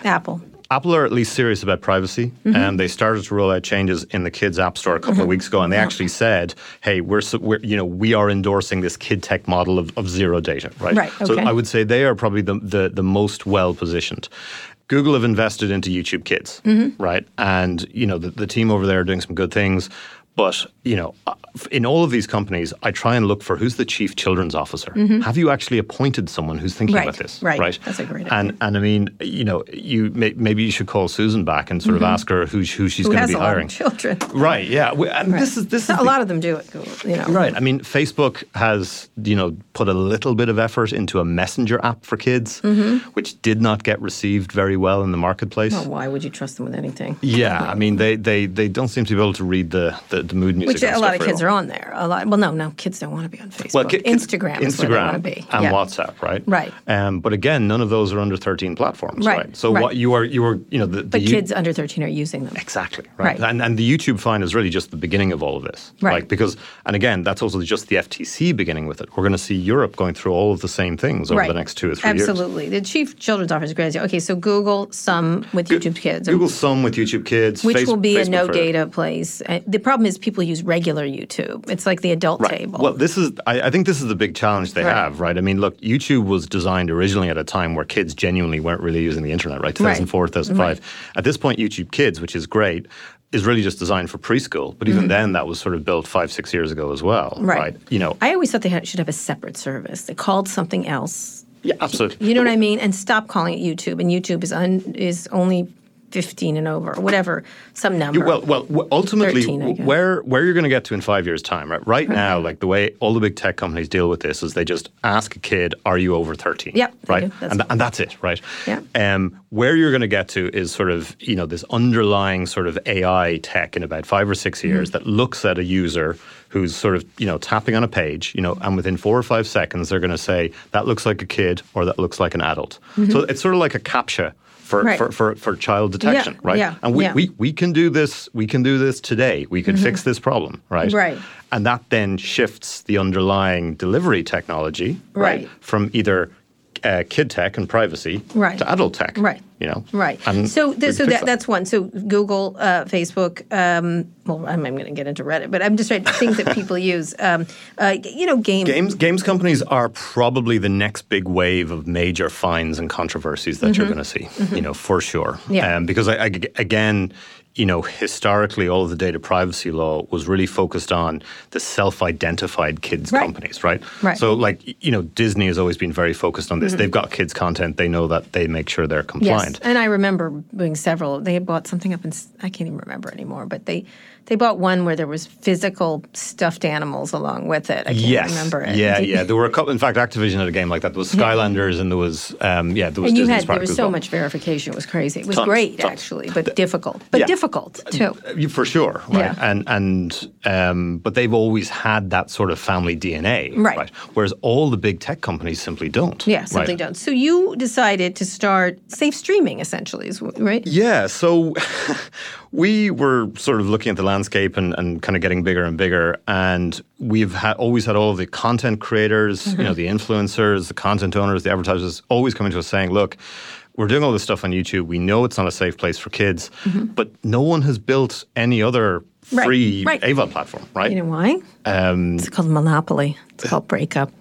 Apple. Apple are at least serious about privacy, Mm-hmm. and they started to roll out changes in the Kids App Store a couple of weeks ago, and they actually said, "Hey, we're, we're you know we are endorsing this kid tech model of, of zero data, right?" Right, So. I would say they are probably the the, the most well positioned. Google have invested into YouTube Kids, Mm-hmm. right? And you know the, the team over there are doing some good things. But you know, uh, in all of these companies, I try and look for who's the chief children's officer. Have you actually appointed someone who's thinking Mm-hmm. Right, about this? right. right. That's a great idea. And and I mean, you know, you may, maybe you should call Susan back and sort of ask her who, who she's Mm-hmm. Who going to be hiring. children? Right. Yeah. We- And this is this is a lot of them do it. You know. Right. I mean, Facebook has, you know, put a little bit of effort into a messenger app for kids, which did not get received very well in the marketplace. Well, why would you trust them with anything? yeah, I mean, they, they, they don't seem to be able to read the, the, the mood music. Which a lot of kids well. are on there. A lot. Well, no, no, kids don't want to be on Facebook. Well, ki- Instagram, Instagram, is where they want to be. and yeah. WhatsApp, right? Right. Um, but again, none of those are under thirteen platforms, Right, right? So right. what you are, you are, you know, the, But the kids under 13 are using them. Exactly. Right. Right. And and the YouTube fine is really just the beginning of all of this. Right. Like because and again, that's also just the FTC beginning with it. We're going to see Europe going through all of the same things over the next two or three years. Absolutely. The chief children's officer is. Okay, so Google some with YouTube Kids. Google some with YouTube Kids, which Face- will be a no data place. Uh, the problem is people use regular YouTube. It's like the adult Right. table. Well, this is. I, I think this is the big challenge they Right. have, right? I mean, look, YouTube was designed originally at a time where kids genuinely weren't really using the internet, right? 2004, 2005. At this point, YouTube Kids, which is great, is really just designed for preschool. But even then, that was sort of built five, six years ago as well, Mm-hmm. right. You know. I always thought they had, should have a separate service. They called something else. yeah, absolutely. You know what I mean? And stop calling it YouTube. And YouTube is un, is only 15 and over, or whatever, some number. Well, well, ultimately, 13, where where you're going to get to in five years' time, right? Right now, like the way all the big tech companies deal with this is they just ask a kid, "Are you over 13?" Yep, right. That's and, and that's it, right? Yeah. Um, where you're going to get to is sort of you know this underlying sort of AI tech in about five or six Mm-hmm. years that looks at a user who's sort of you know tapping on a page, you know, and within four or five seconds they're going to say that looks like a kid or that looks like an adult. So it's sort of like a captcha. For, Mm-hmm. Right. for, for, for child detection, right? yeah, and we, yeah. we, we can do this we can do this today we can fix this problem right Mm-hmm. Right. and that then shifts the underlying delivery technology Right. from either uh, kid tech and privacy Right. to adult tech Right. You know, Right. And so th- so fix that, that's one. So Google, uh, Facebook. Um, well, I'm, I'm going to get into Reddit, but I'm just trying things that people use. Um, uh, you know, game. Games games companies are probably the next big wave of major fines and controversies that you're going to see. You know, for sure. Mm-hmm. Yeah. Um, because I, I, again, you know, historically, all of the data privacy law was really focused on the self-identified kids Right. companies, right? Right. So, like, you know, Disney has always been very focused on this. They've got kids content. They know that they make sure they're Mm-hmm. Yes, compliant. And I remember doing several. They had bought something up in I can't even remember anymore, but they they bought one where there was physical stuffed animals along with it. I can't Yes. remember it. Yeah, yeah. There were a couple. In fact, Activision had a game like that. There was Skylanders, and there was, um, yeah, there was And you Disney had there was so well. much verification. It was crazy. It was Tons, great tons. actually, but difficult. But yeah. difficult too. For sure, right? Yeah. And and um, but they've always had that sort of family DNA, Right. right? Whereas all the big tech companies simply don't. Yeah, simply right? don't. So you decided to start safe streaming, essentially, is right? Yeah, so we were sort of looking at the landscape and, and kind of getting bigger and bigger, and we've had always had all the content creators, you Mm-hmm. know, the influencers, the content owners, the advertisers, always coming to us saying, "Look, we're doing all this stuff on YouTube. We know it's not a safe place for kids, but no one has built any other Mm-hmm. Right, free right. AVOD platform, right? You know why? um, It's called monopoly. It's called breakup.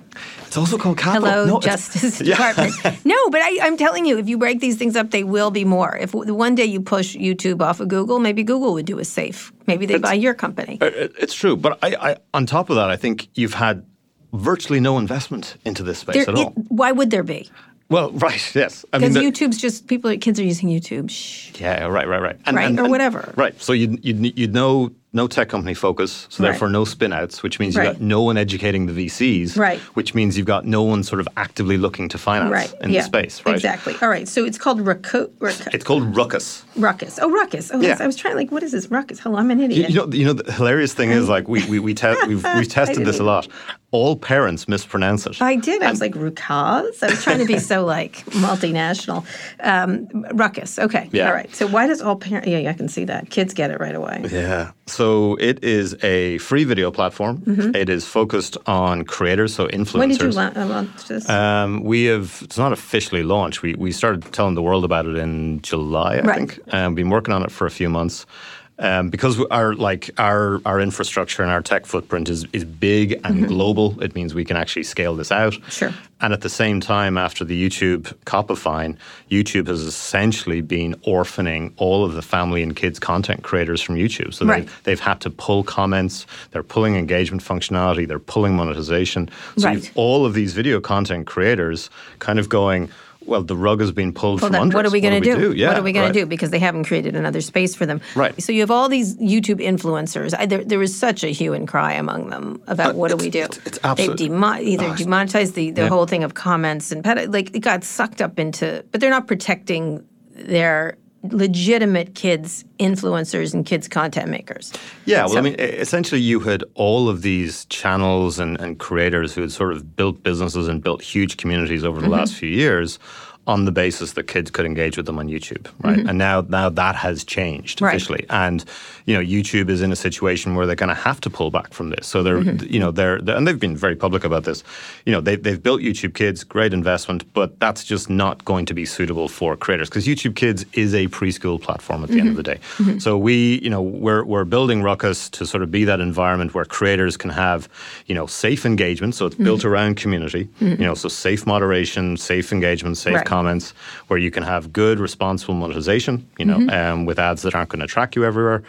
It's also called capital. Hello, No, it's- Justice Yeah. Department. no, but I, I'm telling you, if you break these things up, they will be more. If one day you push YouTube off of Google, maybe Google would do a safe. Maybe they buy your company. Uh, It's true, but I, I, on top of that, I think you've had virtually no investment into this space There- at it- all. why would there be? Well, right, yes. Because YouTube's just people, kids are using YouTube. Shh. Yeah, right, right, right. And, Right, or whatever. Right. So you'd, you'd, you'd know no tech company focus, so Right. therefore no spin outs, which means you've Right. got no one educating the VCs, Right. which means you've got no one sort of actively looking to finance Right. in yeah. the space, right? Exactly. All right. So it's called Raku- It's called Rukkaz. Rukkaz. Oh, Rukkaz. Oh, Yeah. I was trying like, what is this Ruckus? Hello, I'm an idiot. you know, you know, the hilarious thing is like we we we te- we've we've tested this a lot. All parents mispronounce it. I did. I was like Ruckus. I was trying to be so like multinational. Um, ruckus. Okay. Yeah. All right. So why does all parents? Yeah, yeah, I can see that. Kids get it right away. Yeah. So it is a free video platform. It is focused on creators, so influencers. Mm-hmm. When did you la- uh, launch this? Um, we have, it's not officially launched. We, we started telling the world about it in July, I Right. think. Um, been working on it for a few months. Um, because our like our our infrastructure and our tech footprint is is big and global, it means we can actually scale this out. Mm-hmm. Sure. And at the same time, after the YouTube COPPA fine, YouTube has essentially been orphaning all of the family and kids content creators from YouTube. So Right. they've, they've had to pull comments, they're pulling engagement functionality, they're pulling monetization. So Right. all of these video content creators kind of going, well, the rug has been pulled from under what are we going to do? Yeah, what are we going right. to do? Because they haven't created another space for them. Right. So you have all these YouTube influencers. I, there, there is such a hue and cry among them about what do we do? Uh, it's- it's They've demo- either Oh, demonetized the, the Yeah. whole thing of comments and like it got sucked up into, but they're not protecting their legitimate kids influencers and kids content makers. Yeah, well, So- I mean, essentially, you had all of these channels and, and creators who had sort of built businesses and built huge communities over the Mm-hmm. last few years on the basis that kids could engage with them on YouTube, right? And now, now that has changed Mm-hmm. Right. officially, and you know, YouTube is in a situation where they're going to have to pull back from this. So they're, Mm-hmm. you know, they're, they're and they've been very public about this. You know, they, they've built YouTube Kids, great investment, but that's just not going to be suitable for creators because YouTube Kids is a preschool platform at the end of the day. So we, you know, we're we're building Rukkaz to sort of be that environment where creators can have, you know, safe engagement. So it's built around community. You know, so safe moderation, safe engagement, safe Right. Comments, where you can have good, responsible monetization. You know, um, with ads that aren't going to track you everywhere.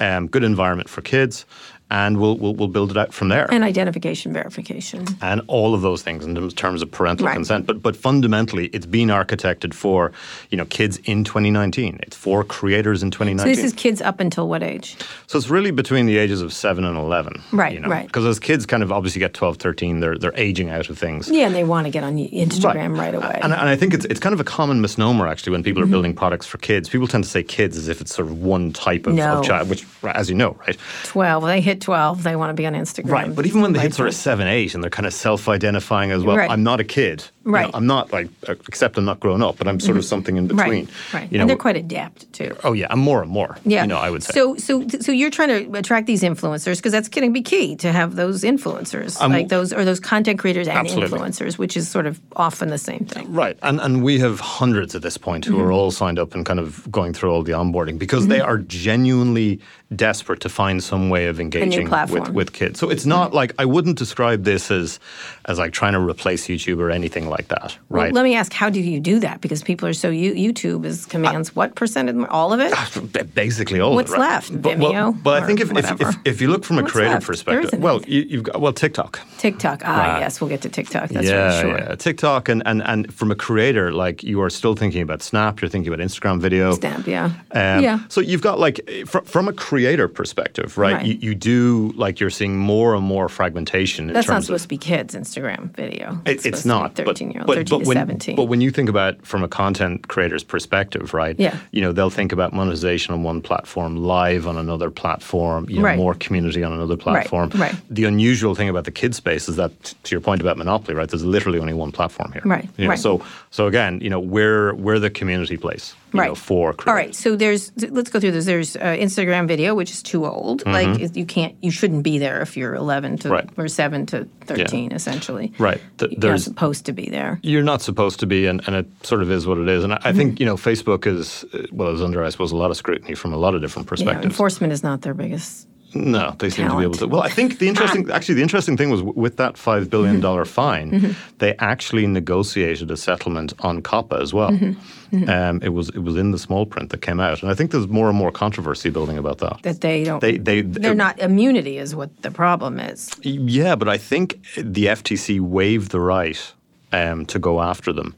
Um, good environment for kids, and we'll, we'll we'll build it out from there And identification verification. and all of those things in terms of parental Right. consent. But but fundamentally, it's been architected for you know kids in 2019. It's for creators in 2019. So 2019. this is kids up until what age? So it's really between the ages of seven and 11. Right, you know? right. Because as kids kind of obviously get 12, 13, they're they're aging out of things. Yeah, and they want to get on Instagram right, away. And, and I think it's it's kind of a common misnomer actually when Mm-hmm. people are building products for kids. People tend to say kids as if it's sort of one type of, No. of child, which, as you know, right? 12. They hit 12. They want to be on Instagram. Right. But even when the hit Right. sort of seven, eight, and they're kind of self-identifying as well, Right. I'm not a kid. You know, Right. I'm not like, except I'm not grown up, but I'm sort of something in between. Right, right. You know, and they're quite adept too. oh yeah, I'm more and more. Yeah. You know, I would say. So, so, so you're trying to attract these influencers because that's going to be key to have those influencers, like those or those content creators and Um, Absolutely. influencers, which is sort of often the same thing. Right, and and we have hundreds at this point who Mm-hmm. are all signed up and kind of going through all the onboarding because they are genuinely desperate to find some way of engaging with. Mm-hmm. with kids. So it's not like I wouldn't describe this as as like trying to replace YouTube or anything like that, Well, let me ask, how do you do that? Because people are so you, YouTube is commands what percent of all of it? Basically, all What's of it, right? left? But, well, Vimeo but I think if, if, if, if you look from a What's creative left? Perspective, well, you, you've got well TikTok. TikTok. Ah, yes, we'll get to TikTok. That's yeah, right. Sure. yeah, TikTok, and, and and from a creator, like you are still thinking about Snap, you're thinking about Instagram video. Snap. Yeah. Um, yeah. So you've got like fr- from a creator perspective, right? Right. You, you do like you're seeing more and more fragmentation. In That's not supposed of, to be kids Instagram video. it, it's not. but- Thirteen year old, but, thirteen but to when, seventeen. But when you think about from a content creator's perspective, right? Yeah. You know they'll think about monetization on one platform, live on another platform, you know, Right. more community on another platform. right. right. The unusual thing about the kid space is that, to your point about monopoly, right? There's literally only one platform here. Right, You know, right. So so again, you know, we're we're the community place. You know, for creators. All right. So there's let's go through this. There's uh, Instagram video, which is too old. Like you can't, you shouldn't be there if you're 11 to Mm-hmm. Right. or 7 to 13, essentially. Right. Th- You're not supposed to be there. You're not supposed to be, and, and it sort of is what it is. And I, I Mm-hmm. think you know Facebook is uh, well is under, I suppose, a lot of scrutiny from a lot of different Yeah, perspectives. enforcement is not their biggest. no, they seem to be able to. Well, I think the interesting, actually, the interesting thing was with that five billion Mm-hmm. fine, they actually negotiated a settlement on COPPA as well. Mm-hmm. Um, it was it was in the small print that came out, and I think there's more and more controversy building about that. That they don't. They they they're not immunity is what the problem is. Yeah, but I think the FTC waived the right um, to go after them.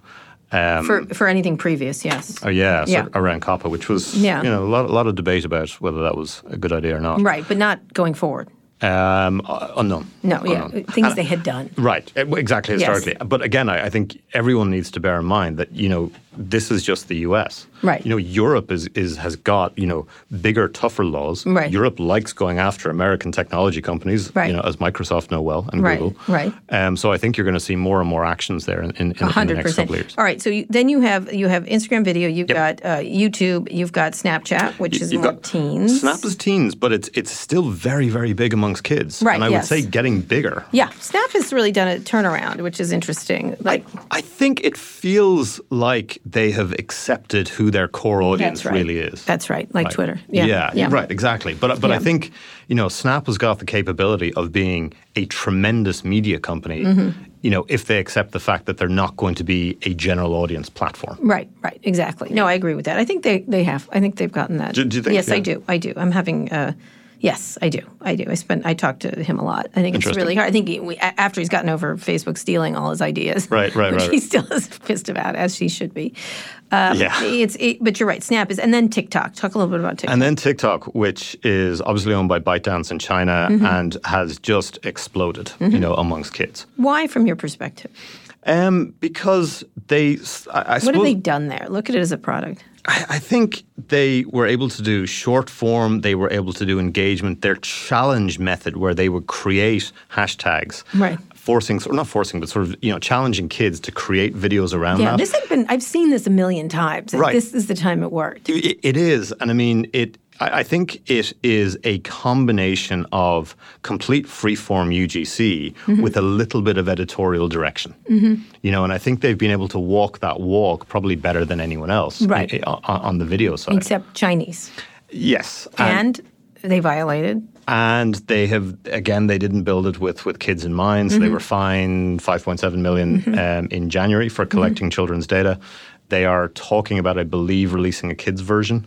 Um, For for anything previous, yes. Oh yeah, so Yeah. around COPPA, which was Yeah. you know a lot, a lot of debate about whether that was a good idea or not. Right, but not going forward. Um, uh, unknown. No, yeah, Unknown. things they had done. Right, uh, exactly Yes. historically. But again, I, I think everyone needs to bear in mind that you know this is just the U.S. Right. You know, Europe is, is has got you know bigger, tougher laws. Right. Europe likes going after American technology companies. Right. You know, as Microsoft know well and Right, Google. right. Um, so I think you're going to see more and more actions there in, in, in, in the next couple of years. All right, so you, then you have you have Instagram video, you've Yep. got uh, YouTube, you've got Snapchat, which is You've more teens. Snap is teens, but it's it's still very very big amongst kids. Right, And I yes. would say getting bigger. Yeah, Snap has really done a turnaround, which is interesting. Like I think it feels like they have accepted who their core audience right. really is. That's right, like Right. Twitter. Yeah, yeah, right, exactly. But but I think you know Snap has got the capability of being a tremendous media company. Mm-hmm. You know, if they accept the fact that they're not going to be a general audience platform. Right, right, exactly. No, I agree with that. I think they, they have. I think they've gotten that. Do- do you think- Yes, I do. I do. I'm having. Uh, yes, I do. I do. I spent. I talked to him a lot. I think it's really hard. I think he, we, after he's gotten over Facebook stealing all his ideas, Right, right, which right. he still is pissed about, as she should be. Um, Yeah. It's. It, but you're right. Snap is, and then TikTok. Talk a little bit about TikTok. And then TikTok, which is obviously owned by ByteDance in China Mm-hmm. and has just exploded, you know, amongst kids. Why, from your perspective? Um, because they, I, I What suppose, have they done there? Look at it as a product. I, I think they were able to do short form. They were able to do engagement. Their challenge method, where they would create hashtags, Right. Forcing, or not forcing, but sort of you know challenging kids to create videos around Yeah, that. this had been. I've seen this a million times. Right. This is the time it worked. It, it is, and I mean it. I I think it is a combination of complete freeform UGC Mm-hmm. with a little bit of editorial direction. You know, and I think they've been able to walk that walk probably better than anyone else Right. i- i- on, the video side. Except Chinese. yes, and they violated. and they have again they didn't build it with with kids in mind so they were fined 5.7 million, um, in january for collecting children's data they are talking about i believe releasing a kids version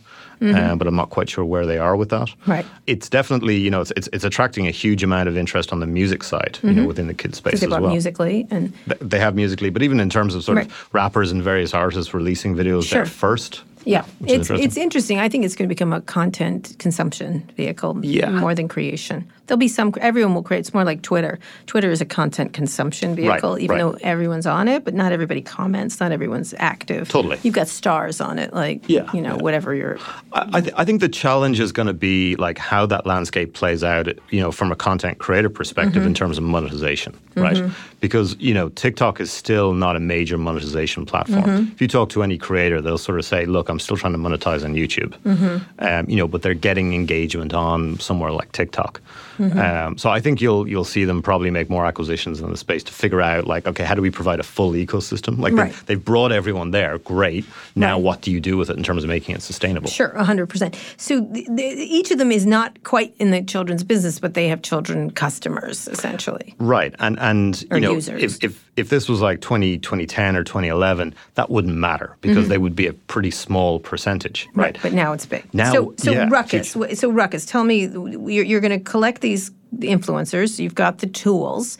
um, but i'm not quite sure where they are with that Right. it's definitely you know it's, it's, it's attracting a huge amount of interest on the music side you know within the kids space as well Musical.ly and Th- they have Musical.ly but even in terms of sort Right. of rappers and various artists releasing videos Sure. there first yeah, it's interesting. it's interesting. I think it's going to become a content consumption vehicle Yeah. more than creation. There'll be some. Everyone will create. It's more like Twitter. Twitter is a content consumption vehicle, even right. though everyone's on it, but not everybody comments. Not everyone's active. Totally. You've got stars on it, like Yeah, you know, yeah. whatever you're. I, I, th- I think the challenge is going to be like how that landscape plays out, you know, from a content creator perspective Mm-hmm. in terms of monetization, right? Because you know, TikTok is still not a major monetization platform. Mm-hmm. If you talk to any creator, they'll sort of say, "Look, I'm still trying to monetize on YouTube," Mm-hmm. um, you know, but they're getting engagement on somewhere like TikTok. Mm-hmm. Um, so I think you'll you'll see them probably make more acquisitions in the space to figure out like, okay, how do we provide a full ecosystem? Like Right. they've, they've brought everyone there, great. Now Right. what do you do with it in terms of making it sustainable? Sure, 100%. So th- th- each of them is not quite in the children's business, but they have children customers, essentially. Right. And and Or you know users. if, if if this was like 20, 2010 or 2011, that wouldn't matter because they would be a pretty small percentage, right? But now it's big. Now- so, so yeah, Rukkaz. huge. So Rukkaz, tell me, you're, you're going to collect these influencers. You've got the tools.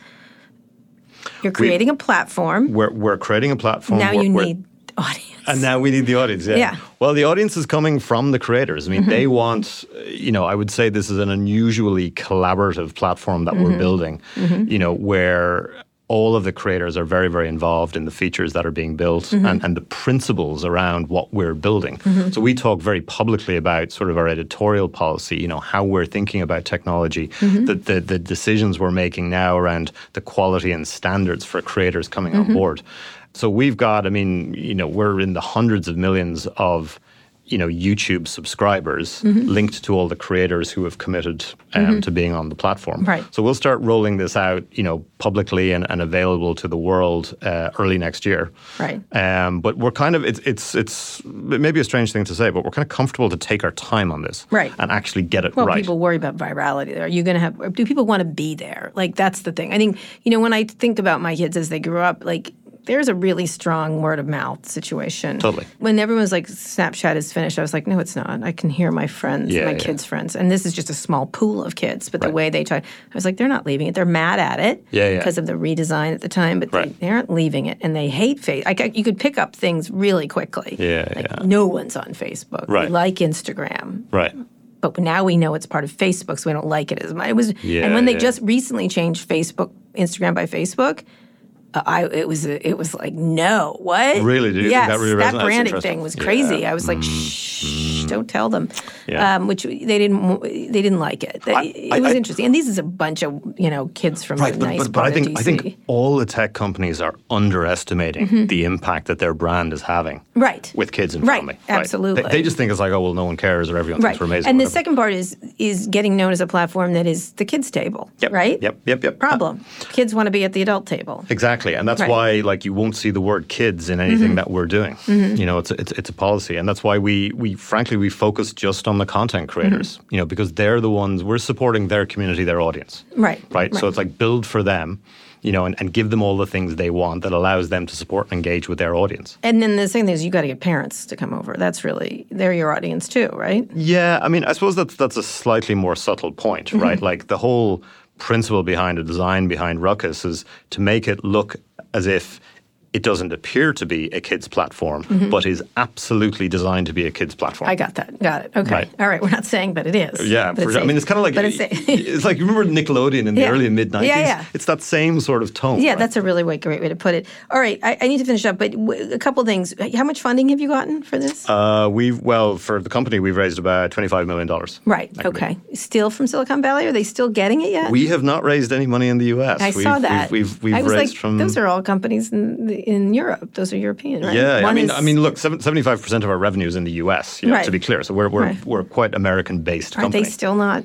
You're creating a platform. We're we're creating a platform Now you need audience. And now we need the audience. Yeah. Yeah. Well, the audience is coming from the creators. I mean, they mm-hmm. want, you know, I would say this is an unusually collaborative platform that we're mm-hmm. building, mm-hmm. you know, where all of the creators are very, very involved in the features that are being built mm-hmm. and, and the principles around what we're building. Mm-hmm. So we talk very publicly about sort of our editorial policy, you know, how we're thinking about technology, mm-hmm. the, the, the decisions we're making now around the quality and standards for creators coming on board. So we've got, I mean, you know, we're in the hundreds of millions of, you know, YouTube subscribers Mm-hmm. linked to all the creators who have committed um, to being on the platform. Right. So we'll start rolling this out, you know, publicly and, and available to the world uh, early next year. Right. Um, but we're kind of, it's, it's, it's it may be a strange thing to say, but we're kind of comfortable to take our time on this. Right. And actually get it right. Well, right. people worry about virality. Are you going to have? Do people want to be there? Like that's the thing. I think you know when I think about my kids as they grew up, like there's a really strong word of mouth situation. Totally. When everyone was like, Snapchat is finished, I was like, no, it's not. I can hear my friends, Yeah, my yeah. kids' friends, and this is just a small pool of kids. But the way they try, I was like, they're not leaving it. They're mad at it. Yeah, yeah. Because of the redesign at the time, but Right. they, they aren't leaving it, and they hate face. I, you could pick up things really quickly. Yeah, like yeah. no one's on Facebook. We Right. like Instagram right. but now we know it's part of Facebook, so we don't like it as much. It was, Yeah, and when they yeah. just recently changed Facebook, Instagram by Facebook, I it was it was like no, what? Really? Did yes, that really that branding thing was crazy. Yeah. Mm, I was like, shh, don't tell them. Yeah. Um, which they didn't they didn't like it. They, I- it was I- interesting, and this is a bunch of you know kids from Right, but, nice but, but I think I think all the tech companies are underestimating Mm-hmm. the impact that their brand is having Right. with kids and Right, family. absolutely. They, they just think it's like, oh well, no one cares or everyone Right, thinks we're amazing. and the second part is is getting known as a platform that is the kids table, Yep, right? Yep, yep, yep. Problem: kids want to be at the adult table. Exactly, and that's Right. why like you won't see the word kids in anything mm-hmm. that we're doing. Mm-hmm. You know, it's a, it's it's a policy, and that's why we we frankly we focus just on the content creators. Mm-hmm. You know, because they're the ones we're supporting their community, their audience. Right, Right. So it's like build for them. You know, and, and give them all the things they want that allows them to support and engage with their audience. And then the thing is you got to get parents to come over. That's really they're your audience too, right? Yeah, I mean, I suppose that's that's a slightly more subtle point, Mm-hmm. right? Like the whole principle behind a design behind Rukkaz is to make it look as if it doesn't appear to be a kids platform, but is absolutely designed to be a kids platform. Mm-hmm. I got that. Got it. Okay. Right. All right. We're not saying, but it is. yeah, for. I mean, it's kind of like But it's, it's like you remember Nickelodeon in the Yeah. early mid nineties. Yeah, yeah. It's that same sort of tone. yeah, right? that's a really way, great way to put it. All right, I, I need to finish up, but w- a couple things. How much funding have you gotten for this? Uh, we've well for the company we've raised about twenty five million dollars. right. Okay. Still from Silicon Valley? Are they still getting it yet? We have not raised any money in the U.S. I we've, saw that. We've we've, we've raised like, from those are all companies in in Europe. Those are European, right? Yeah, I mean, is- I mean, look, seventy-five percent of our revenue is in the U.S. You know, Right. To be clear, so we're we're, Right. we're quite American-based Are company. they still not?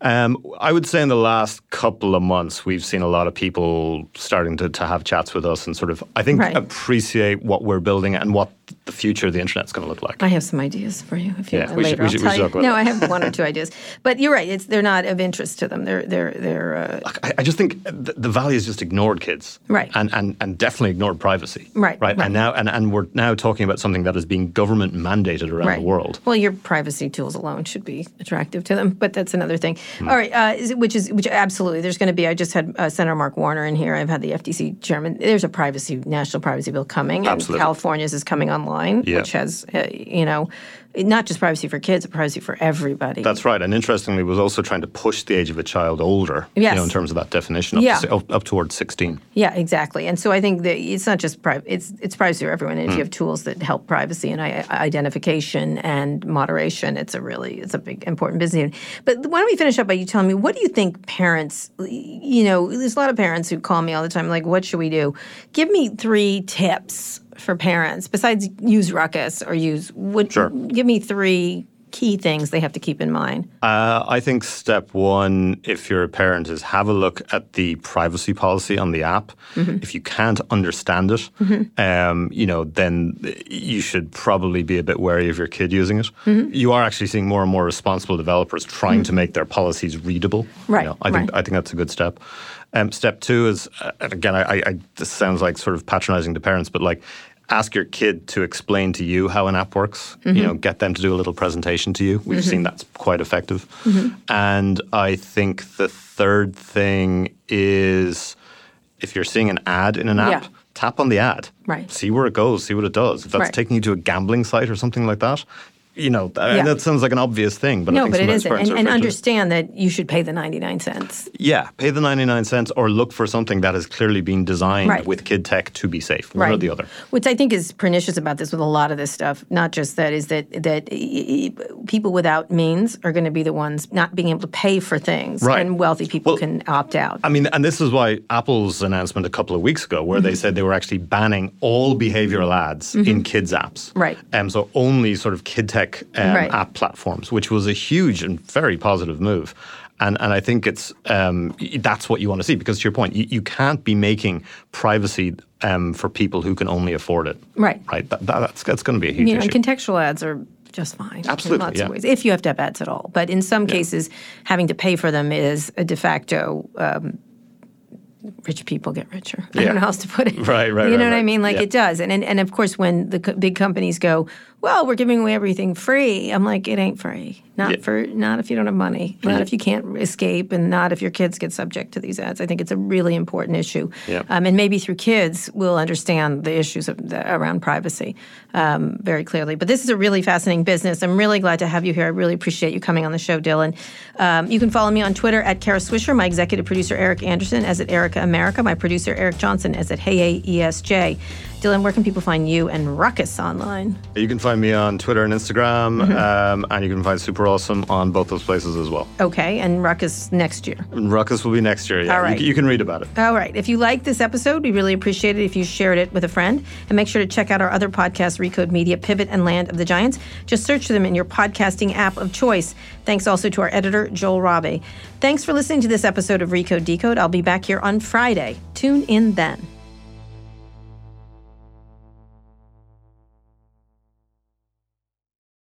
Um, I would say in the last couple of months, we've seen a lot of people starting to, to have chats with us and sort of, I think, Right. appreciate what we're building and what the future of the internet's going to look like. I have some ideas for you if you Yeah, want we should- later. should- we should talk about no. I have one or two ideas, but you're right. It's they're not of interest to them. They're they're they're uh, I, I just think the, the Valley has just ignored kids, Right. And and and definitely ignored privacy, Right, Right, right. and now and, and we're now talking about something that is being government mandated around right. the world. Well, your privacy tools alone should be attractive to them, but that's another thing. Hmm. All right, uh, is which is which absolutely. There's going to be. I just had uh, Senator Mark Warner in here. I've had the FTC chairman. There's a privacy national privacy bill coming, and Absolutely. California's is coming online. Online, Yeah. which has, uh, you know, not just privacy for kids, but privacy for everybody. That's right. And interestingly, was also trying to push the age of a child older, you know, in terms of that definition, up, Yeah. to, up, up towards 16. Yeah, exactly. And so I think that it's not just pri- it's it's privacy for everyone. And if you have tools that help privacy and I- identification and moderation, it's a really it's a big important business. But why don't we finish up by you telling me what do you think parents? You know, there's a lot of parents who call me all the time, like, "What should we do?" Give me three tips for parents besides use Rukkaz or use. What, Sure. Give me three key things they have to keep in mind. Uh, I think step one, if you're a parent, is have a look at the privacy policy on the app. If you can't understand it, um, you know, then you should probably be a bit wary of your kid using it. You are actually seeing more and more responsible developers trying to make their policies readable. You Right, know, I think right. I think that's a good step. Um, step two is, uh, again, I, I, this sounds like sort of patronizing to parents, but like ask your kid to explain to you how an app works. Mm-hmm. You know, get them to do a little presentation to you. We've seen that's quite effective. Mm-hmm. And I think the third thing is if you're seeing an ad in an app, Yeah. tap on the ad. Right. See where it goes, see what it does. If that's Right. taking you to a gambling site or something like that, you know, Yeah. that sounds like an obvious thing, but I No, but it isn't. And, and understand that you should pay the 99 cents. yeah, pay the 99 cents or look for something that has clearly been designed Right. with kid tech to be safe. One or the other. Which I think is pernicious about this with a lot of this stuff, not just that, is that that people without means are going to be the ones not being able to pay for things, Right. and wealthy people Well, can opt out. I mean, and this is why Apple's announcement a couple of weeks ago, where Mm-hmm. they said they were actually banning all behavioral ads in kids' apps. Right. Um, so only sort of kid tech um, Right. app platforms, which was a huge and very positive move. And, and I think it's um, that's what you want to see because to your point, you, you can't be making privacy um, for people who can only afford it. Right. Right. That, that- that's that's going to be a huge you know, issue. and contextual ads are just fine Absolutely, in lots yeah. of ways, if you have to have ads at all. But in some cases, having to pay for them is a de facto. Um, Rich people get richer. I don't know how else to put it. Right, right, You know right, what I mean? Like Yeah. it does, and, and and of course, when the co- big companies go, well, we're giving away everything free. I'm like, it ain't free. Not Yeah. for not if you don't have money. Not if you can't escape, and not if your kids get subject to these ads. I think it's a really important issue. Yeah. Um, and maybe through kids, we'll understand the issues of the, around privacy um, very clearly. But this is a really fascinating business. I'm really glad to have you here. I really appreciate you coming on the show, Dylan. Um, you can follow me on Twitter at Kara Swisher, my executive producer Eric Anderson as at Erica America, my producer Eric Johnson as at Hey Hey ESJ. Dylan, where can people find you and Rukkaz online? You can find me on Twitter and Instagram, Mm-hmm. um, and you can find SuperAwesome on both those places as well. Okay, and Rukkaz next year. Ruckus will be next year. Yeah, All right. you, you can read about it. All right. If you like this episode, we really appreciate it if you shared it with a friend. And make sure to check out our other podcasts, Recode Media, Pivot, and Land of the Giants. Just search for them in your podcasting app of choice. Thanks also to our editor, Joel Robbie. Thanks for listening to this episode of Recode Decode. I'll be back here on Friday. Tune in then.